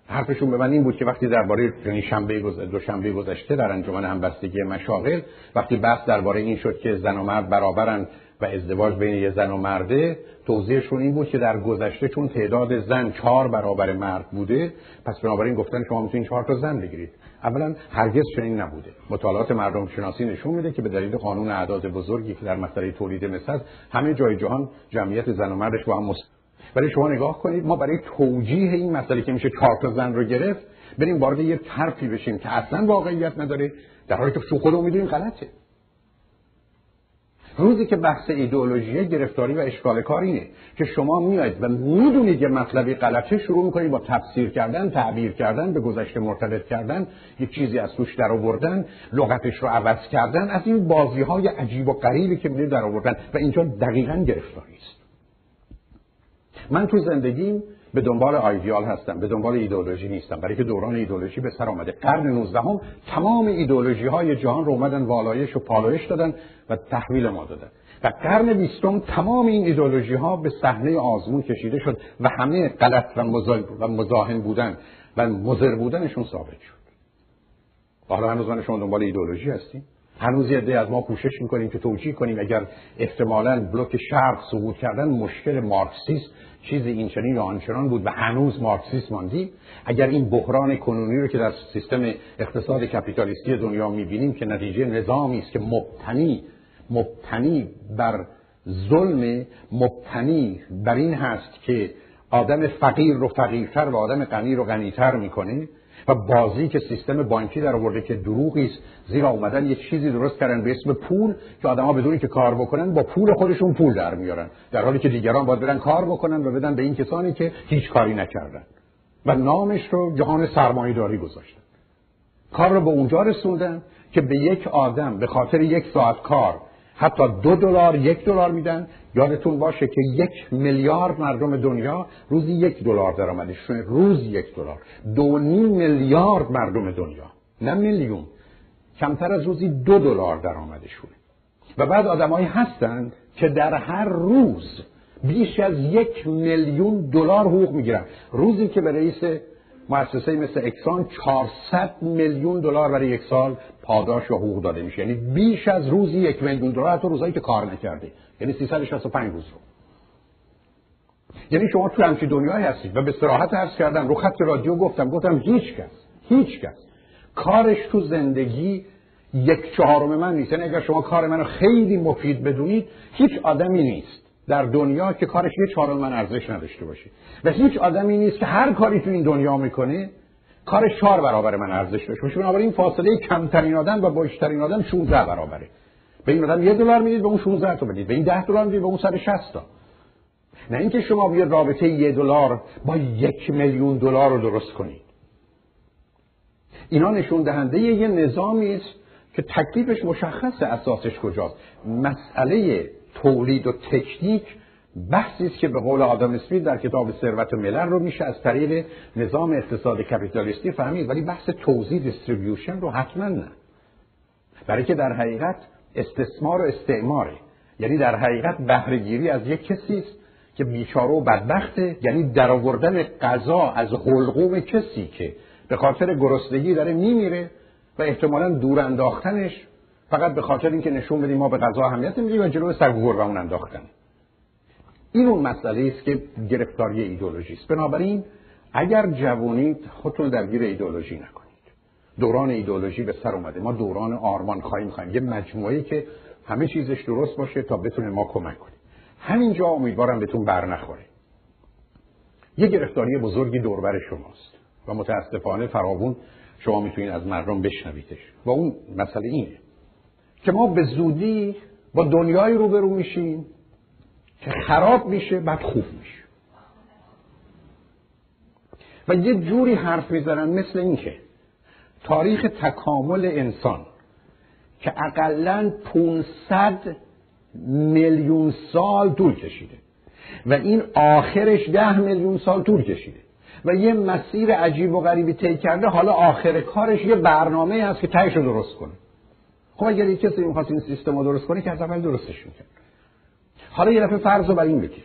حرفشون به من این بود که وقتی درباره یعنی شنبه دو شنبه گذشته در انجمن همبستگی مشاغل وقتی بحث درباره این شد که زن و مرد برابرن و ازدواج بین یه زن و مرده توضیحشون این بود که در گذشته چون تعداد زن چهار برابر مرد بوده پس بنابراین گفتن شما می‌تونید چهار تا زن بگیرید. اولا هرگز چنین نبوده. مطالعات مردم شناسی نشون میده که به دلیل قانون اعداد بزرگی که در مسئله تولید مثل همه جای جهان جمعیت زن و مردش با هم ولی شما نگاه کنید ما برای توجیه این مسئله که میشه چهار زن رو گرفت بریم وارد یه طرفی بشیم که اصلا واقعیت نداره. در حالی که خودمون می‌دونیم غلطه. روزی که بحث ایدئولوژی گرفتاری و اشکال کار که شما میاید و می‌دونید یه مطلبی غلطه شروع می‌کنید با تفسیر کردن تعبیر کردن به گذشته مرتبط کردن یه چیزی از توش در آوردن لغتش رو عوض کردن از این بازی های عجیب و غریبی که می‌دونید در آوردن و اینجا دقیقا گرفتاری است. من تو زندگیم به دنبال آیدیال هستم به دنبال ایدئولوژی نیستم. برای که دوران ایدئولوژی به سر آمده. قرن 19 هم تمام ایدئولوژی های جهان رو اومدن والایش و پالایش دادن و تحویل ما دادن. و قرن بیستم تمام این ایدئولوژی ها به صحنه آزمون کشیده شد و همه غلط و مزاحم بودن و مضر بودنشون ثابت شد. حالا هنوز من شما دنبال ایدئولوژی هستیم؟ هنوز یه از ما کوشش می‌کنیم که توجیه کنیم اگر احتمالا بلوک شرق سقوط کردن مشکل مارکسیست چیزی این چنین یا آنچنان بود و هنوز مارکسیست ماندیم اگر این بحران کنونی رو که در سیستم اقتصاد کپیتالیستی دنیا می‌بینیم که نتیجه نظامی است که مبتنی مبتنی بر ظلم مبتنی بر این هست که آدم فقیر رو فقیرتر و آدم غنی رو غنیتر می‌کنه. و بازی که سیستم بانکی در آورده که دروغی است. زیرا اومدن یه چیزی درست کردن به اسم پول که آدما بدونی که کار بکنن با پول خودشون پول در میارن. در حالی که دیگران باید برن کار بکنن و بدن به این کسانی که هیچ کاری نکردن. و نامش رو جهان سرمایه‌داری گذاشتن. کار رو به اونجا رسوندن که به یک آدم به خاطر یک ساعت کار حتی دو دلار یک دلار میدن یادتون باشه که یک میلیارد مردم دنیا روزی یک دلار درآمدشونه روز یک دلار. دو نیم میلیارد مردم دنیا. نه میلیون. کمتر از روزی دو دلار درآمدشونه و بعد آدمایی هستند که در هر روز بیش از یک میلیون دلار حقوق می‌گیرن. روزی که به رئیس مؤسسه مثل اکسان 400 میلیون دلار برای یک سال پاداش و حقوق داده میشه. یعنی بیش از روزی یک میلیون دلار حتی روزایی که کار نکرده یعنی 365 روز رو. یعنی شما تو همچین دنیایی هستید و به صراحت عرض کردم رو خط رادیو گفتم گفتم هیچ کس هیچ کس کارش تو زندگی یک چهارم من نیست. یعنی اگر شما کار منو خیلی مفید بدونید هیچ آدمی نیست در دنیا که کارش یه چهارم من ارزش نداشته باشه. و هیچ آدمی نیست که هر کاری تو این دنیا می‌کنه کارش چهار برابر من ارزش داشته باشه بنابراین این فاصله کمترین آدم و بیشترین آدم 16 برابره. به این آدم یه دلار می‌دید به اون 16 تا بدید. به این 10 دلار می‌دید به اون 160 تا. نه اینکه شما بیاد رابطه یه دلار با یک میلیون دلار رو درست کنید. اینا نشون دهنده یه نظامی است که تکلیفش مشخصه اساسش کجاست. مسئله تولید و تکنیک بحثی است که به قول آدم اسمیت در کتاب ثروت ملل رو میشه از طریق نظام اقتصاد کپیتالیستی فهمید. ولی بحث توزیع دیستریبیوشن رو حتما نه. برای که در حقیقت استثمار و استعماره. یعنی در حقیقت بهرهگیری از یک کسی است که بیچاره و بدبخته یعنی درآوردن غذا از حلقوم کسی که به خاطر گرسنگی داره میمیره و احتمالا دور انداختنش فقط به خاطر اینکه نشون بدیم ما به غذا اهمیت میدیم و جلو سگ و اون انداختن. این اون مسئله است که گرفتاری ایدولوژی است. بنابراین اگر جوانید خودتون درگیر ایدولوژی نکنید دوران ایدولوژی به سر اومده. ما دوران آرمان خواهیم خواهیم. یه مجموعه که همه چیزش درست باشه تا بتونه ما کمک کنیم همینجا امیدوارم بهتون بر نخوره. یه گرفتاری بزرگی دوربر شماست و متاسفانه فراوون شما می‌تونید از مردم بشنویدش. و اون مسئله اینه که ما به زودی با دنیایی روبرو میشیم. که خراب میشه بعد خوب میشه. و یه جوری حرف می‌زنن مثل اینکه تاریخ تکامل انسان که اقلا 500 میلیون سال طول کشیده و این آخرش ده میلیون سال طول کشیده و یه مسیر عجیب و غریبی طی کرده حالا آخر کارش یه برنامه هست که تهش رو درست کنه. خب اگر یک کسی می‌خواست این سیستم رو درست کنه که از اول درستش می‌کرد. حالا یه دفعه فرض رو بر این بگیر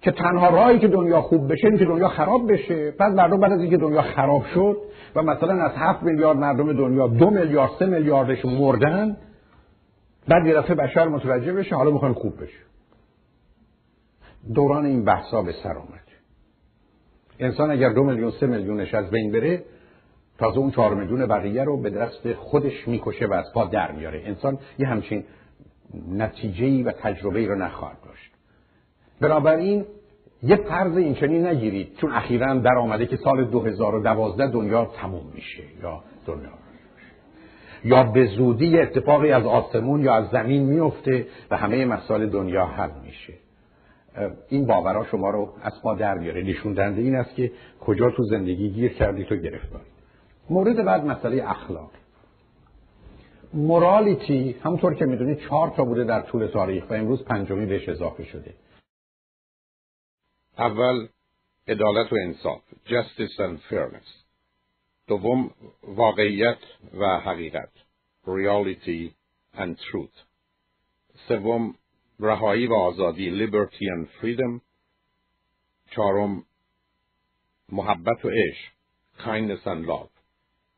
که تنها راهی که دنیا خوب بشه این که دنیا خراب بشه. بعد مردم بعد از اینکه دنیا خراب شد و مثلا از هفت میلیارد مردم دنیا دو میلیارد سه میلیاردش مردن بعد یه دفعه بشر متوجه بشه حالا می‌خوایم خوب بشه دوران این بحثا به سر اومد انسان اگر دو میلیون سه میلیونش از بین بره تازه اون چهار میلیون بقیه رو به دست خودش می‌کشه و از پا در میاره. انسان یه همچین نتیجه و تجربه رو نخواهد داشت. بنابراین یه فرض اینچنین نگیرید چون اخیرا در آمده که سال 2012 دنیا تموم میشه یا دنیا یا به زودی اتفاقی از آسمون یا از زمین میفته و همه مسائل دنیا حل میشه. این باورا شما رو از پا در میاره. نشون این است که کجا تو زندگی گیر کردی تو گرفتاری. مورد بعد مسئله اخلاق. مورالیتی همونطور که می‌دونید چهار تا بوده در طول تاریخ و امروز پنجمی بهش اضافه شده. اول عدالت و انصاف justice and fairness. دوم واقعیت و حقیقت reality and truth. سوم رهایی و آزادی liberty and freedom. چهارم محبت و عشق kindness and love.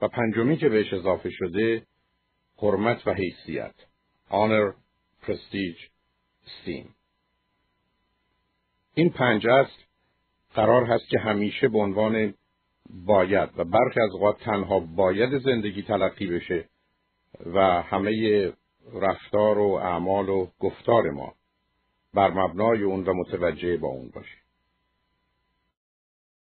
و پنجمی که بهش اضافه شده حرمت و حیثیت. Honor, prestige, esteem. این پنج است قرار هست که همیشه به عنوان باید و برخی از اوقات تنها باید زندگی تلقی بشه و همه رفتار و اعمال و گفتار ما بر مبنای اون و متوجه با اون باشه.